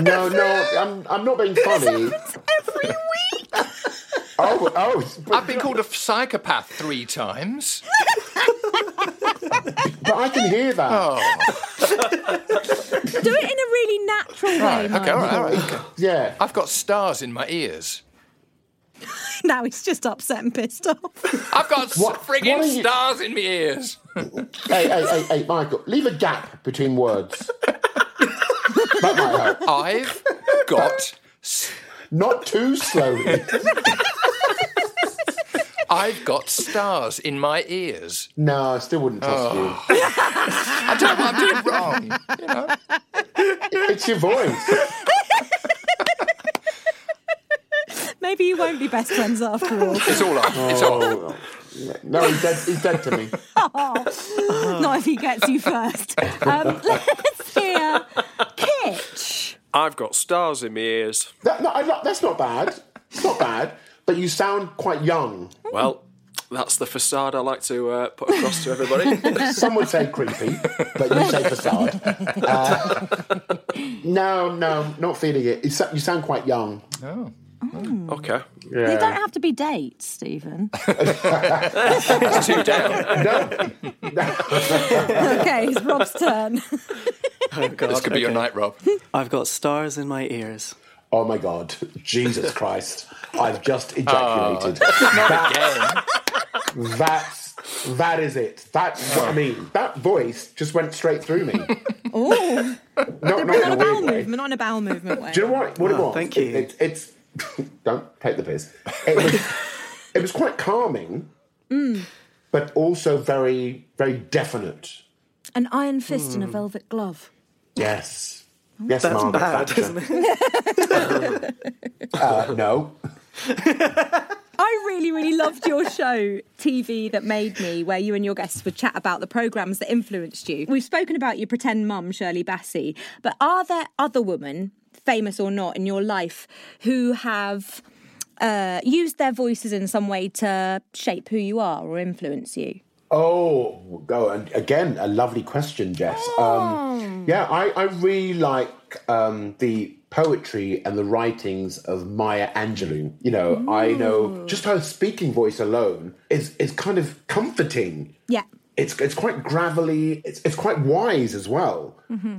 No, no, I'm, I'm not being funny. Every week. <laughs> Oh, oh, but, I've been called a psychopath three times. but I can hear that. Oh, Do it in a really natural way. right. Okay, all right, all right. Michael. Okay. Yeah. I've got stars in my ears. <laughs> Now he's just upset and pissed off. <laughs> I've got What- frigging what you- stars in my ears. <laughs> Hey, hey, hey, hey, Michael, leave a gap between words. that might help. I've got. Not too slowly. I've got stars in my ears. No, I still wouldn't trust you. Oh. I don't know what I'm doing wrong. You know? It's your voice. Maybe you won't be best friends after all. It's all off. It's off. Oh, no, he's dead. He's dead to me. <laughs> Not if he gets you first. Um, <laughs> let's hear Kitch. I've got stars in my ears. That, no, I, that's not bad. It's not bad. But you sound quite young. Well, that's the facade I like to uh, put across to everybody. <laughs> Some would say creepy, but you say facade. Uh, no, no, not feeling it. You, you sound quite young. Oh. okay. They don't have to be dates, Stephen. <laughs> It's two down. No, okay, it's Rob's turn. Oh, God. This could be your night, Rob. I've got stars in my ears. oh my God, Jesus Christ! I've just ah. ejaculated. Again. That's that is it. That's what I ah. mean. That voice just went straight through me. Oh, Not, not in not a a bowel weird way. movement, not in a bowel movement way. Do you know what? What oh, it Oh, was? thank It- you. it- it's <laughs> don't take the piss. It was, it was quite calming, but also very, very definite. An iron fist in a velvet glove. Yes. Yes, That's Margaret bad, Thatcher. isn't it? <laughs> Uh, no. I really, really loved your show, TV That Made Me, where you and your guests would chat about the programmes that influenced you. We've spoken about your pretend mum, Shirley Bassey, but are there other women, famous or not, in your life who have uh, used their voices in some way to shape who you are or influence you? Oh, go and again, a lovely question, Jess. Um, yeah, I, I really like um, the poetry and the writings of Maya Angelou. You know, I know just her speaking voice alone is is kind of comforting. Yeah. It's it's quite gravelly. It's it's quite wise as well,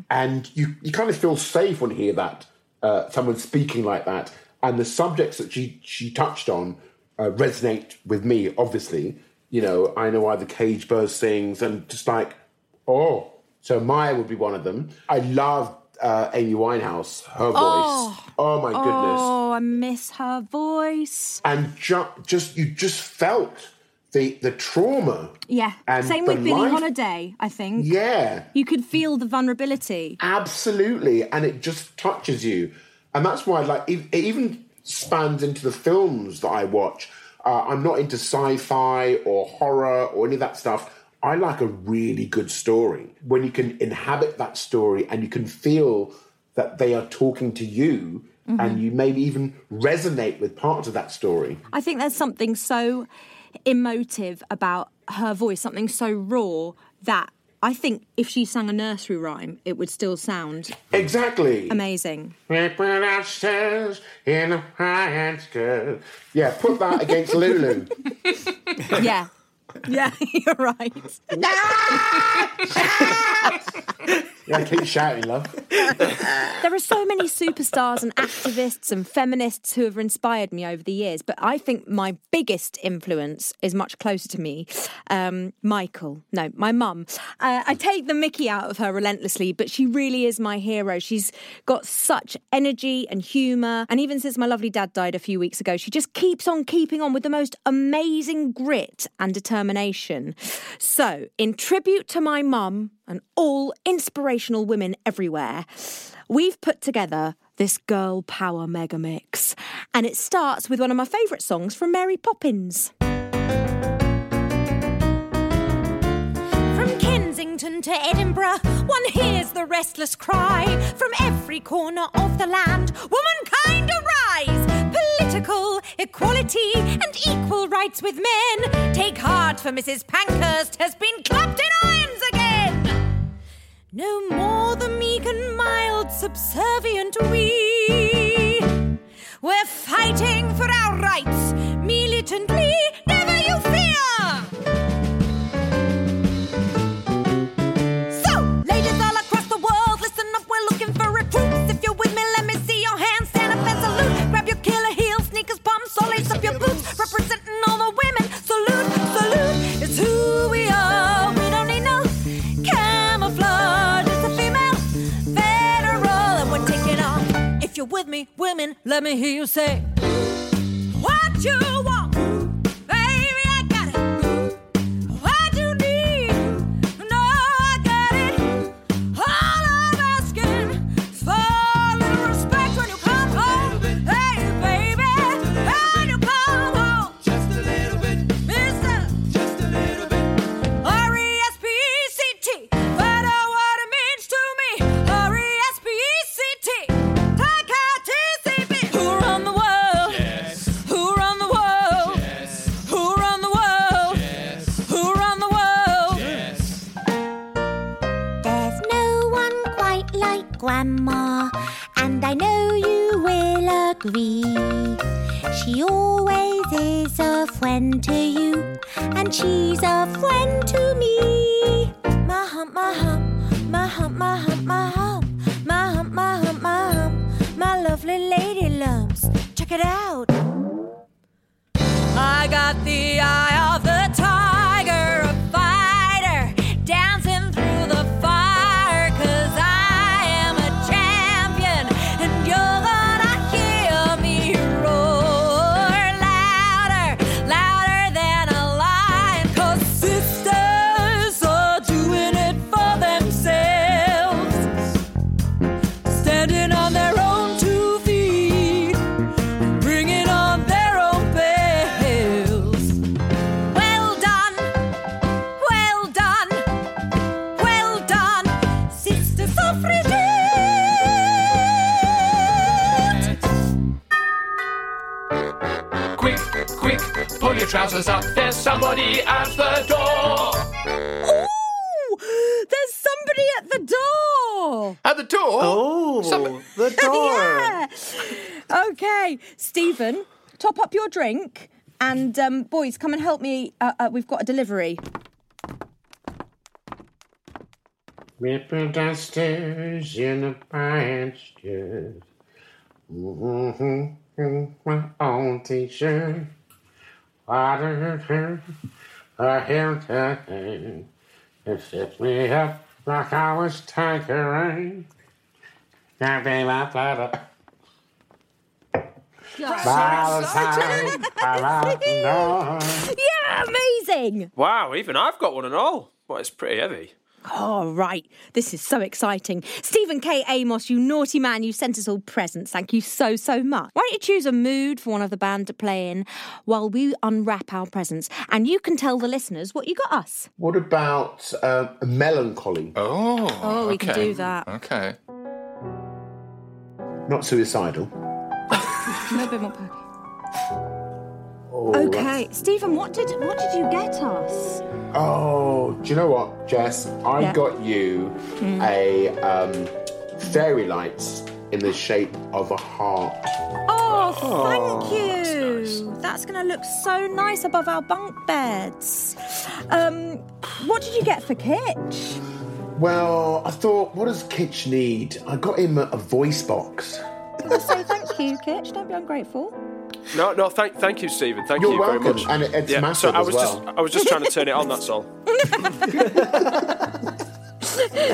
and you you kind of feel safe when you hear that uh, someone speaking like that, and the subjects that she she touched on uh, resonate with me. Obviously, you know, I know why the cage bird sings, and just like, oh, so Maya would be one of them. I love uh, Amy Winehouse, her voice. Oh, my goodness! Oh, I miss her voice. And ju- just you just felt the the trauma. Yeah. And Same with Billie life- Holiday, I think. Yeah, You could feel the vulnerability. absolutely, and it just touches you, and that's why like it, it even spans into the films that I watch. Uh, I'm not into sci-fi or horror or any of that stuff. I like a really good story when you can inhabit that story and you can feel that they are talking to you, and you maybe even resonate with parts of that story. I think there's something so emotive about her voice, something so raw that I think if she sang a nursery rhyme, it would still sound Exactly. amazing. We in a high skirt. Yeah, put that against Lulu. <laughs> yeah. Yeah, <laughs> you're right. <laughs> Yeah, keep shouting, love. <laughs> There are so many superstars and activists and feminists who have inspired me over the years, but I think my biggest influence is much closer to me. Um, Michael, no, my mum. Uh, I take the Mickey out of her relentlessly, but she really is my hero. She's got such energy and humour, and even since my lovely dad died a few weeks ago, she just keeps on keeping on with the most amazing grit and determination. So, in tribute to my mum and all inspirational women everywhere, we've put together this girl power mega mix. And it starts with one of my favourite songs from Mary Poppins. From Kensington to Edinburgh, one hears the restless cry. From every corner of the land, womankind arise. Political equality and equal rights with men. Take heart, for Mrs. Pankhurst has been clapped in irons again. No more the meek and mild, subservient we. We're fighting for our rights, militantly, never me, women, let me hear you say, What you want? You will agree. She always is a friend to you, and she's a friend to me. My hump, my hump, my hump, my hump, my hump, my hump, my hump, my hump, my lovely lady lumps. Check it out. I got the eye pull up. There's somebody at the door. Ooh, there's somebody at the door. At the door? Oh, Some- the <laughs> door. yeah. Okay, Stephen, top up your drink. And um, boys, come and help me. Uh, uh, we've got a delivery. Ripple dusters in the pastures. Mm-hmm. My own t-shirt. Water, a Hilton. It sets <laughs> me up like I was tinkering. Can't be my platter. By the I'm. Yeah, amazing. Wow, even I've got one and all. Well, it's pretty heavy. Oh, right. This is so exciting. Stephen K. Amos, you naughty man, you sent us all presents. Thank you so, so much. Why don't you choose a mood for one of the band to play in while we unwrap our presents? And you can tell the listeners what you got us. What about uh, melancholy? Oh. Oh, we can okay. do that. Okay. Not suicidal. A bit more perky. Oh, Okay, Stephen, what did what did you get us? Oh, do you know what, Jess? I Yeah. got you a um, fairy lights in the shape of a heart. Oh, thank you. That's, going to look so nice above our bunk beds. Um, what did you get for Kitch? Well, I thought, what does Kitch need? I got him a, a voice box. Can I say thank you, Kitch? Don't be ungrateful. No, no, thank, thank you, Stephen. Thank You're you welcome, very much. and it's yeah, massive so I as was well. just, I was just trying to turn it on. That's all. <laughs>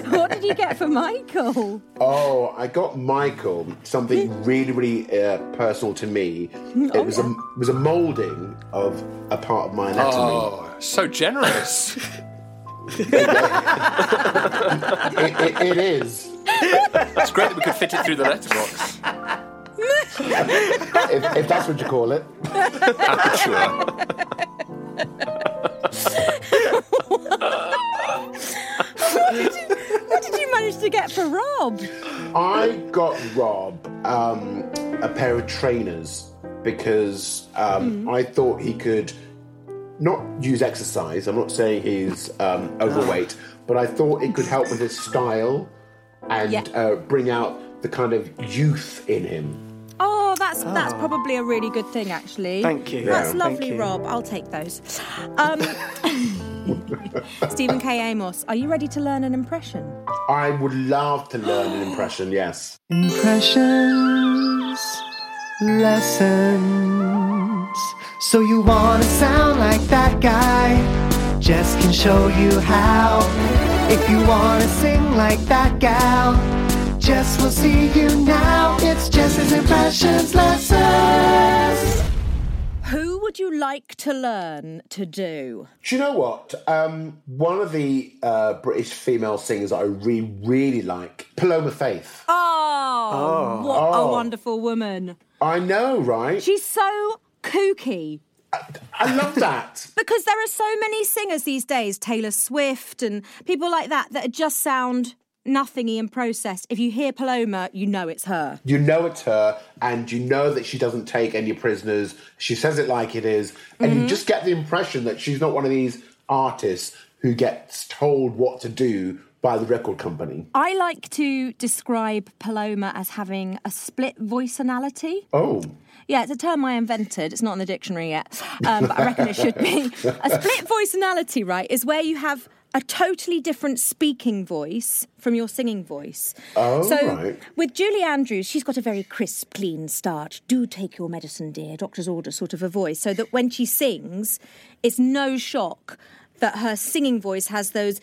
what did you get for Michael? Oh, I got Michael something really, really uh, personal to me. It was a it was a molding of a part of my anatomy. Oh, so generous. <laughs> It, it, it is. That's great that we could fit it through the letterbox. If, if that's what you call it. Aperture. What did you manage to get for Rob? I got Rob um, a pair of trainers because um, I thought he could not use exercise. I'm not saying he's um, overweight, but I thought it could help with his style and Yeah. uh, bring out the kind of youth in him. Oh, that's that's probably a really good thing, actually. Thank you. That's Yeah. lovely, you. Rob. I'll take those. Um, <laughs> Stephen K. Amos, are you ready to learn an impression? I would love to learn an impression, yes. Impressions, lessons. So you wanna sound like that guy? Jess can show you how. If you wanna sing like that gal, Jess will see you now. It's Jess's impressions lessons. Who would you like to learn to do? Do you know what? Um, one of the uh, British female singers I really, really like, Paloma Faith. Oh, what a Oh. wonderful woman. I know, right? She's so kooky. I love that. <laughs> Because there are so many singers these days, Taylor Swift and people like that, that just sound nothingy and processed. If you hear Paloma, you know it's her. You know it's her, and you know that she doesn't take any prisoners. She says it like it is, and you just get the impression that she's not one of these artists who gets told what to do by the record company. I like to describe Paloma as having a split voiceanality. Oh, Yeah, it's a term I invented. It's not in the dictionary yet, um, but I reckon it should be. <laughs> A split voiceanality, right, is where you have a totally different speaking voice from your singing voice. Oh, so right. with Julie Andrews, she's got a very crisp, clean start. Do take your medicine, dear. Doctor's order, sort of a voice, so that when she sings, it's no shock that her singing voice has those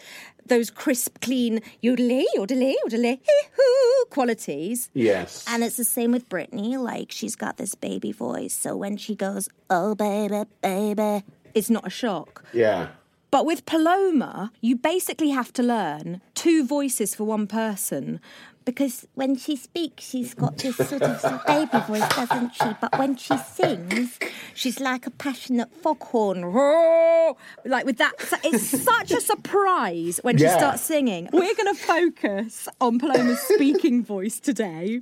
those crisp, clean yodelay, yodelay, yodelay, hoo qualities. yes. And it's the same with Britney. Like, she's got this baby voice. So when she goes, oh, baby, baby. It's not a shock. yeah. But with Paloma, you basically have to learn two voices for one person because when she speaks, she's got this sort of baby voice, doesn't she? But when she sings, she's like a passionate foghorn. Like with that, it's such a surprise when she Yeah. starts singing. We're going to focus on Paloma's speaking voice today.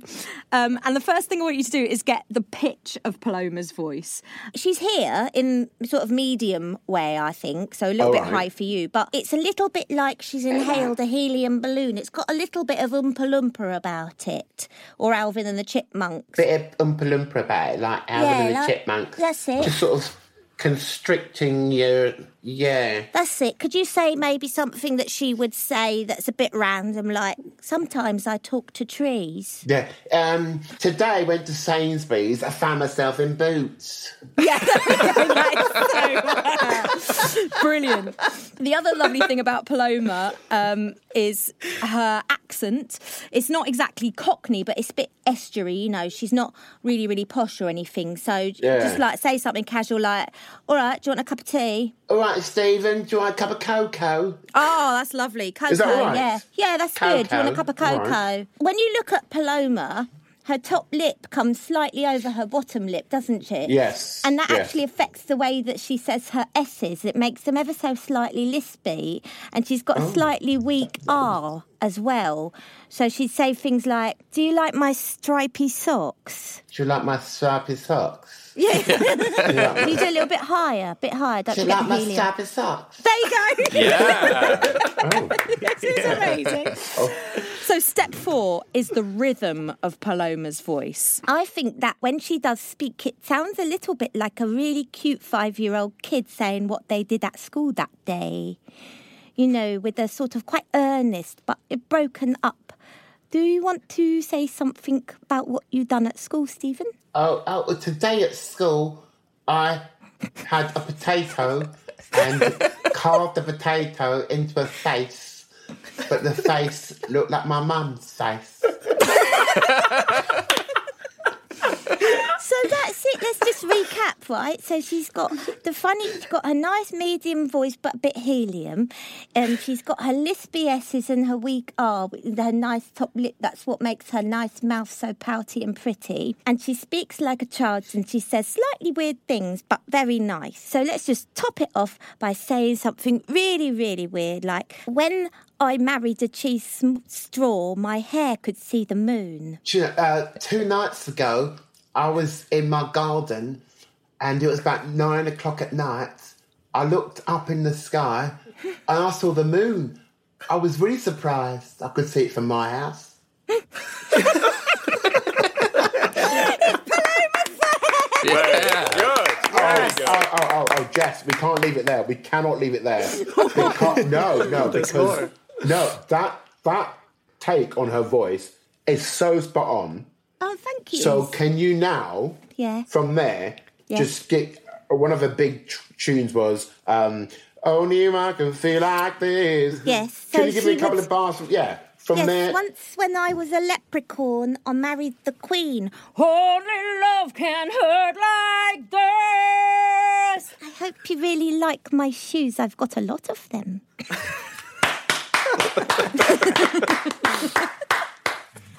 Um, and the first thing I want you to do is get the pitch of Paloma's voice. She's here in sort of medium way, I think, so a little All bit right. high for you, but it's a little bit like she's inhaled a helium balloon. It's got a little bit of Oompa Loompa about it, or Alvin and the Chipmunks. Bit of Oompa Loompa about it, like Alvin Yeah, and the Chipmunks. that's it. Just sort of constricting your. Yeah. That's it. Could you say maybe something that she would say that's a bit random, like sometimes I talk to trees? Yeah. Um, today I went to Sainsbury's. I found myself in boots. Yeah, <laughs> so <laughs> brilliant. The other lovely thing about Paloma um, is her accent. It's not exactly Cockney, but it's a bit estuary. You know, she's not really, really posh or anything. So Yeah. just like say something casual, like, "All right, do you want a cup of tea?" All right, Stephen, do you want a cup of cocoa? Oh, that's lovely. Cocoa, that right? Yeah, yeah, that's good. Do you want a cup of Cocoa, cocoa? all When you look at Paloma, her top lip comes slightly over her bottom lip, doesn't it? Yes, And that yes. actually affects the way that she says her S's. It makes them ever so slightly lispy. And she's got a Oh. slightly weak R as well. So she'd say things like, Do you like my stripy socks? Do you like my stripy socks? Yeah. <laughs> Yeah. Can you do a little bit higher? A bit higher. Don't Do you forget like the my helium. stripy socks? There you go. Yeah. <laughs> Oh. this is amazing. Oh. So, step four is the rhythm of Paloma's voice. I think that when she does speak, it sounds a little bit like a really cute five year old kid saying what they did at school that day. You know, with a sort of quite earnest but broken up. Do you want to say something about what you've done at school, Stephen? Oh, oh, today at school, I had a potato and <laughs> carved the potato into a face, but the face looked like my mum's face. <laughs> So that's it. Let's just recap, right? So she's got the funny, she's got her nice medium voice, but a bit helium. Um, she's got her lispy S's and her weak R, her nice top lip. That's what makes her nice mouth so pouty and pretty. And she speaks like a child, and she says slightly weird things, but very nice. So let's just top it off by saying something really, really weird, like when. I married a cheese straw. My hair could see the moon. Uh, two nights ago, I was in my garden and it was about nine o'clock at night. I looked up in the sky and I saw the moon. I was really surprised. I could see it from my house. <laughs> Oh, good. Oh, oh, oh, oh, oh, Jess, we can't leave it there. We cannot leave it there. No, no, <laughs> because no, that that take on her voice is so spot on. Oh, thank you. So can you now, Yeah. from there, Yeah. just get one of the big t- tunes was um, "Only I can feel like this." Yes, Can you give me a couple was- of bars? From, yeah, from yes, there. once when I was a leprechaun, I married the queen. Only love can hurt like this. I hope you really like my shoes. I've got a lot of them. <laughs> <laughs>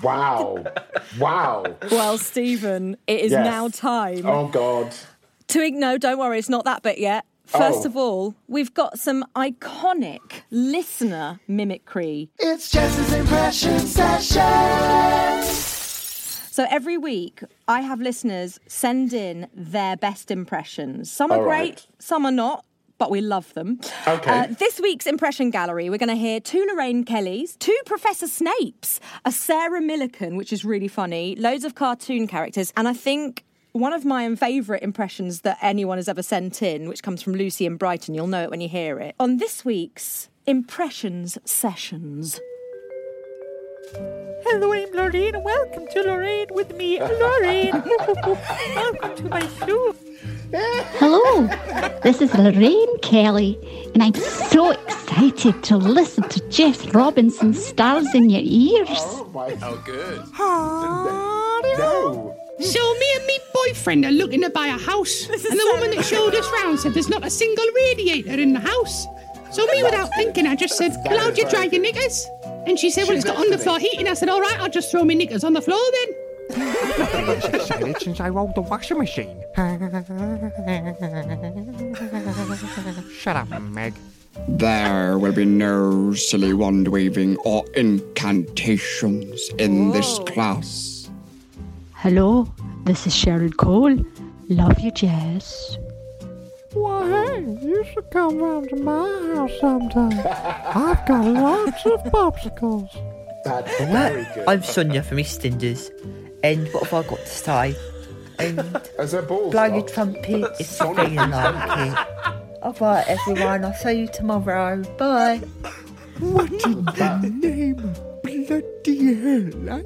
Wow, wow. Well, Stephen, it is Yes. now time Oh God. to no. Don't worry, it's not that bit yet. First Oh. of all, we've got some iconic listener mimicry. It's Jess's impression session. So every week, I have listeners send in their best impressions. Some are All great, right. some are not. But we love them. Okay. Uh, this week's impression gallery, we're going to hear two Lorraine Kellys, two Professor Snapes, a Sarah Millican, which is really funny, loads of cartoon characters, and I think one of my favourite impressions that anyone has ever sent in, which comes from Lucy in Brighton, you'll know it when you hear it. On this week's Impressions Sessions. Hello, I'm Lorraine. Welcome to Lorraine with me, Lorraine. <laughs> Welcome to my show. Hello, this is Lorraine Kelly, and I'm so excited to listen to Jess Robinson Stars in Your Ears. Oh, oh good. No. So me and me boyfriend are looking to buy a house, <laughs> and the woman that showed us round said there's not a single radiator in the house. So me, without thinking, I just said, "Well, how'd you dry your knickers?" And she said, well, it's got on the floor heating. I said, all right, I'll just throw my knickers on the floor then. Said it since I rolled the washing machine. Shut up, Meg. There will be no silly wand waving or incantations in this class. Hello, this is Cheryl Cole. Love you, Jess. Why, hey, you should come round to my house sometime. I've got lots of popsicles. That's very good. I'm Sonia from EastEnders, and what have I got to say? And As <laughs> a ball. blow your trumpet if you're feeling like it. Alright, everyone, I'll see you tomorrow. Bye. What in the name of bloody hell? I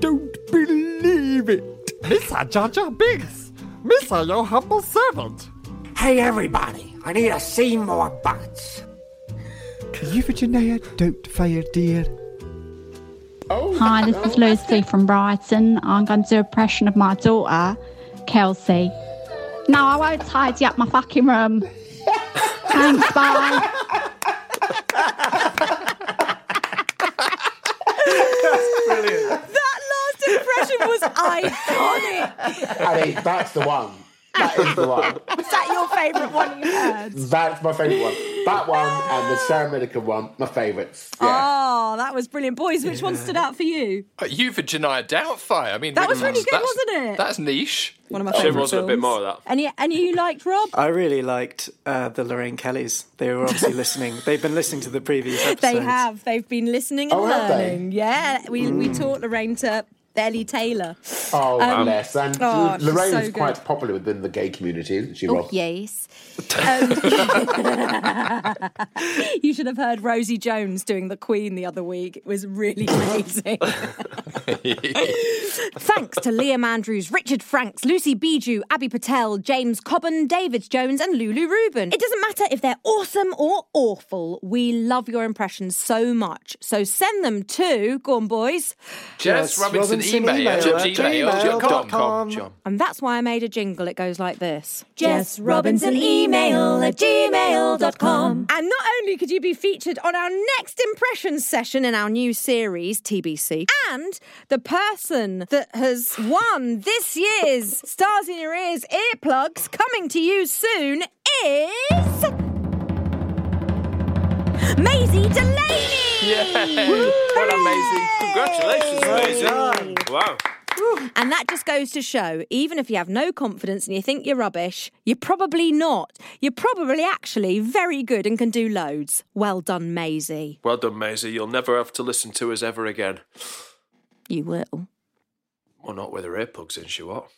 don't believe it. Mr. Jar Jar Biggs. Binks, Mr. Your humble servant. Hey, everybody, I need a scene more butts. Euphegenia, don't fire, dear. Oh, Hi, this oh, is Lucy from Brighton. I'm going to do a impression of my daughter, Kelsey. No, I won't tidy up my fucking room. <laughs> Thanks, bye. Brilliant. That last impression was iconic. I mean, that's the one. That is the one. <laughs> Was that your favourite one you heard? That's my favourite one. That one and the Sarah Millican one, my favourites. Yeah. Oh, that was brilliant. Boys, which one stood out for you? Uh, Euphegenia Doubtfire. I mean, That was really good, wasn't it? That's niche. One of my Should favourite have a bit more of that. Any, any you liked, Rob? I really liked uh, the Lorraine Kellys. They were obviously <laughs> listening. They've been listening to the previous episodes. They have. They've been listening and Oh, have they? learning. Yeah, we, we taught Lorraine to Ellie Taylor. Oh, Um, bless. And oh, Lorraine so is quite popular within the gay community, isn't she, Oh, Rob? yes. Um, <laughs> you should have heard Rosie Jones doing the Queen the other week. It was really amazing. <laughs> Thanks to Liam Andrews, Richard Franks, Lucy Bijou, Abby Patel, James Cobban, David Jones, and Lulu Rubin. It doesn't matter if they're awesome or awful. We love your impressions so much. So send them to, go on, boys. Jess Robinson, Robinson email, email at at gmail dot com. gmail.com. John. And that's why I made a jingle. It goes like this. Jess Robinson email at gmail.com. And not only could you be featured on our next impressions session in our new series, TBC, and the person that has won this year's <laughs> Stars in Your Ears earplugs coming to you soon is. Maisie Delaney! Yay! <laughs> Well done, Maisie. Congratulations, Maisie. Wow. <laughs> And that just goes to show, even if you have no confidence and you think you're rubbish, you're probably not. You're probably actually very good and can do loads. Well done, Maisie. Well done, Maisie. You'll never have to listen to us ever again. You will. Well, not with her earplugs in, she what?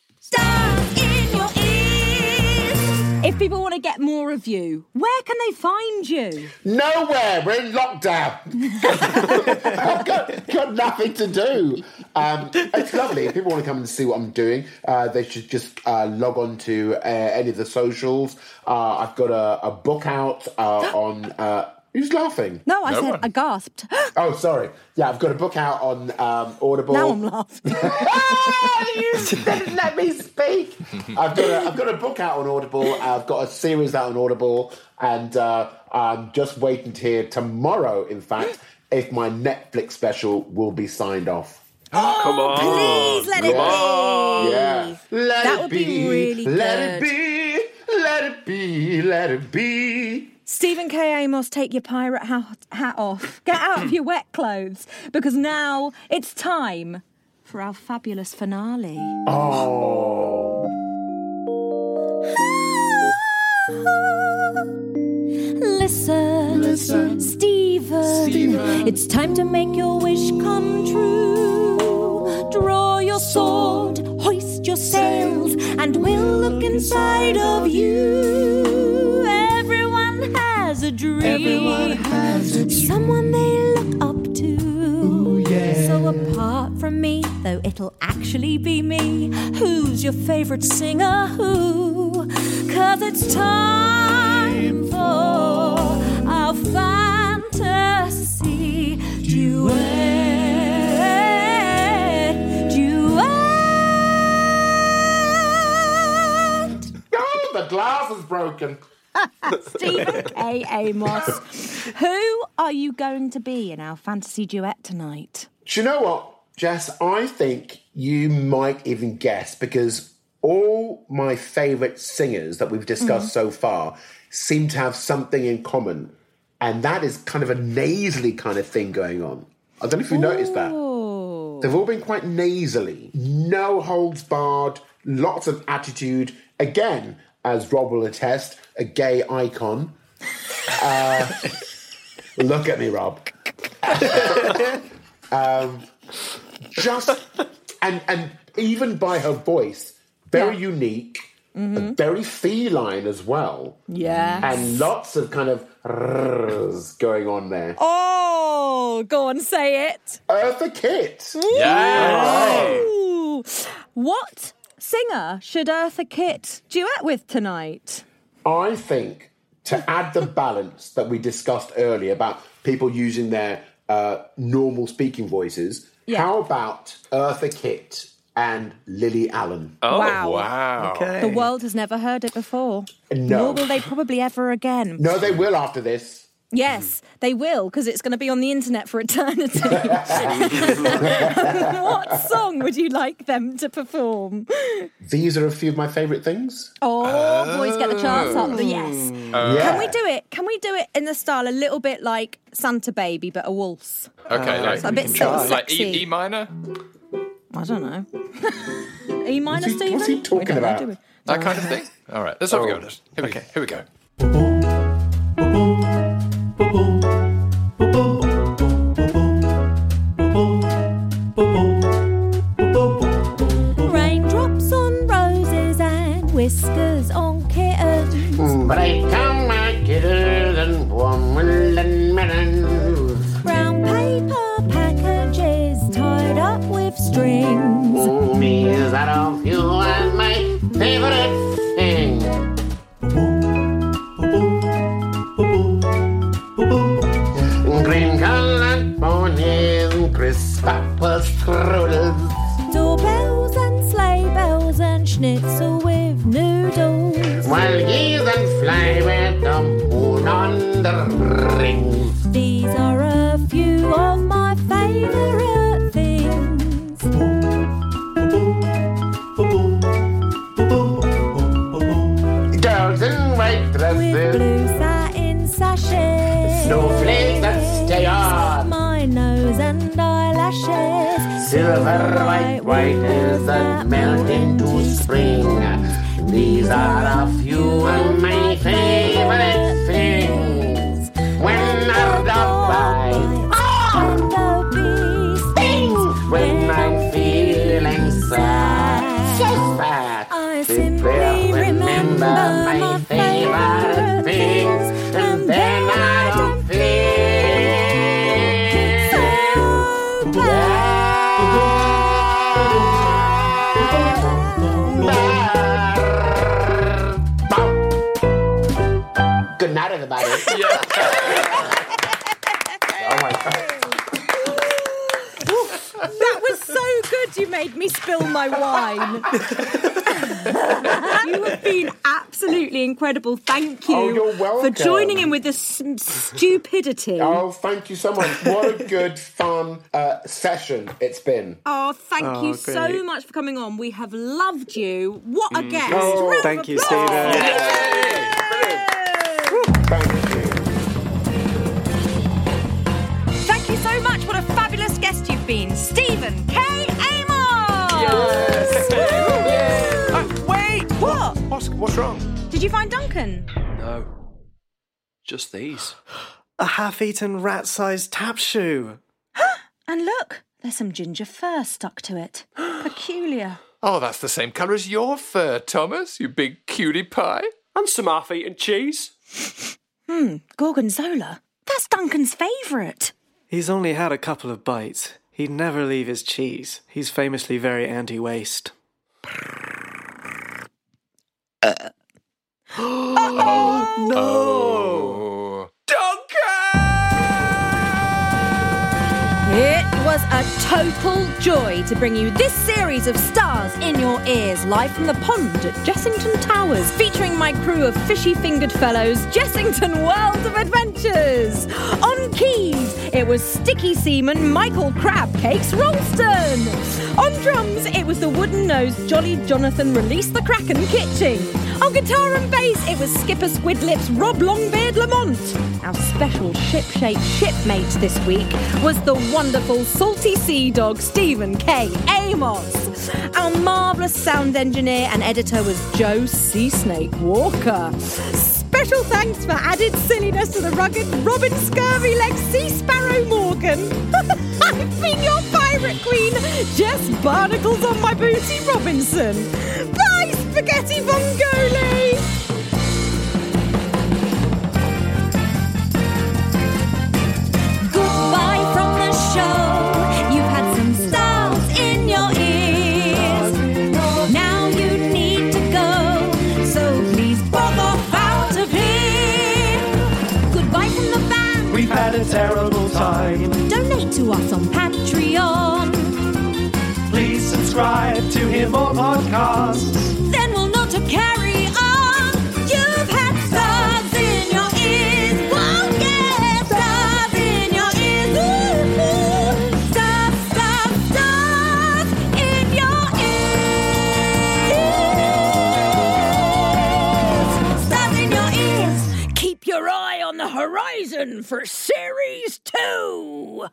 If people want to get more of you, where can they find you? Nowhere. We're in lockdown. <laughs> I've got, got nothing to do. Um, it's lovely. If people want to come and see what I'm doing, uh, they should just uh, log on to uh, any of the socials. Uh, I've got a, a book out uh, on. Who's laughing? No, I said I gasped. <gasps> Oh, sorry. Yeah, I've got a book out on um, Audible. now I'm laughing. <laughs> you didn't let me speak. <laughs> I've got a, I've got a book out on Audible. I've got a series out on Audible, and uh, I'm just waiting to hear tomorrow. In fact, if my Netflix special will be signed off. <gasps> Come on. Please let it Come on. be. Yeah, let That it would be really Let good. it be. Let it be. Let it be. Stephen K. Amos, take your pirate hat, hat off. Get out of your wet clothes because now it's time for our fabulous finale. Oh. Listen, Listen. Stephen. It's time to make your wish come true. Draw your sword, hoist your sails, and we'll look inside of you. Eh? Everyone has a dream. Everyone has a dream. Someone they look up to. yeah. So apart from me, though it'll actually be me, who's your favorite singer? Who? Cause it's time for our fantasy duet. Duet. Oh, the glass is broken. <laughs> Stephen K. Amos. Who are you going to be in our fantasy duet tonight? Do you know what, Jess? I think you might even guess because all my favourite singers that we've discussed Mhm. so far seem to have something in common, and that is kind of a nasally kind of thing going on. I don't know if you noticed that. They've all been quite nasally, no holds barred, lots of attitude. Again, as Rob will attest, a gay icon. Uh, look at me, Rob. <laughs> um, just and and even by her voice, very unique, Mm-hmm. very feline as well. Yeah, and lots of kind of going on there. Oh, go on, say it. Eartha Kitt. Ooh. What singer should Eartha Kitt duet with tonight? I think to add the balance that we discussed earlier about people using their uh, normal speaking voices, yeah. how about Eartha Kitt and Lily Allen? Oh, Wow. The world has never heard it before. No. Nor will they probably ever again. No, they will after this. Yes, mm-hmm. they will, because it's going to be on the internet for eternity. <laughs> what song would you like them to perform? These are a few of my favourite things. Oh, boys, get the charts up. The yes. Oh. Can we do it? Can we do it in the style a little bit like Santa Baby, but a waltz? Okay, uh, like, So a bit sort of like sexy. E, e minor? I don't know. <laughs> E minor, What's he- Stephen? what's he talking don't know, about? That kind of thing? All right, let's have a go at it. Here we, oh. go. here we go. Whiskers on kittens. But I come my kittens and woman and melons. Brown paper packages tied up with strings. These are a few of incredible. Thank you Oh, you're for joining in with this stupidity. <laughs> Oh, thank you so much. What a good, fun uh, session it's been. Oh, thank Oh, you so much for coming on. We have loved you. What a guest. Oh, Round of thank you, applause. Stephen. Thank you so much. What a fabulous guest you've been, Stephen K. Amos. Uh, wait! What? What's, what's wrong? Did you find Duncan? No. Just these. A half-eaten rat-sized tap shoe. <gasps> And look, there's some ginger fur stuck to it. <gasps> Peculiar. Oh, that's the same colour as your fur, Thomas, you big cutie pie. And some half-eaten cheese. <laughs> Hmm, gorgonzola. That's Duncan's favourite. He's only had a couple of bites. He'd never leave his cheese. He's famously very anti-waste. <laughs> Oh, no. Oh. It was a total joy to bring you this series of stars in your ears, live from the pond at Jessington Towers, featuring my crew of fishy fingered fellows, Jessington World of Adventures. On keys, it was Sticky Seaman Michael Crab Cakes Ralston. On drums, it was the wooden nosed Jolly Jonathan Release the Kraken Kitching. On guitar and bass, it was Skipper Squidlips Rob Longbeard Lamont. Our special ship-shaped shipmate this week was the wonderful salty sea dog Stephen K. Amos. Our marvellous sound engineer and editor was Joe Sea Snake Walker. Special thanks for added silliness to the rugged Robin Scurvy Leg Sea Sparrow Morgan. <laughs> Been your pirate queen, Jess Barnacles on my booty Robinson. Bye, Spaghetti Bongoli! Goodbye from the show. To us on Patreon. Please subscribe to hear more podcasts. Then we'll know to carry on. You've had stars in your ears. Whoa, yeah, stars in your ears. Ooh, ooh. Stars, stars, stars in your ears. Stars in your ears. Keep your eye on the horizon for series two.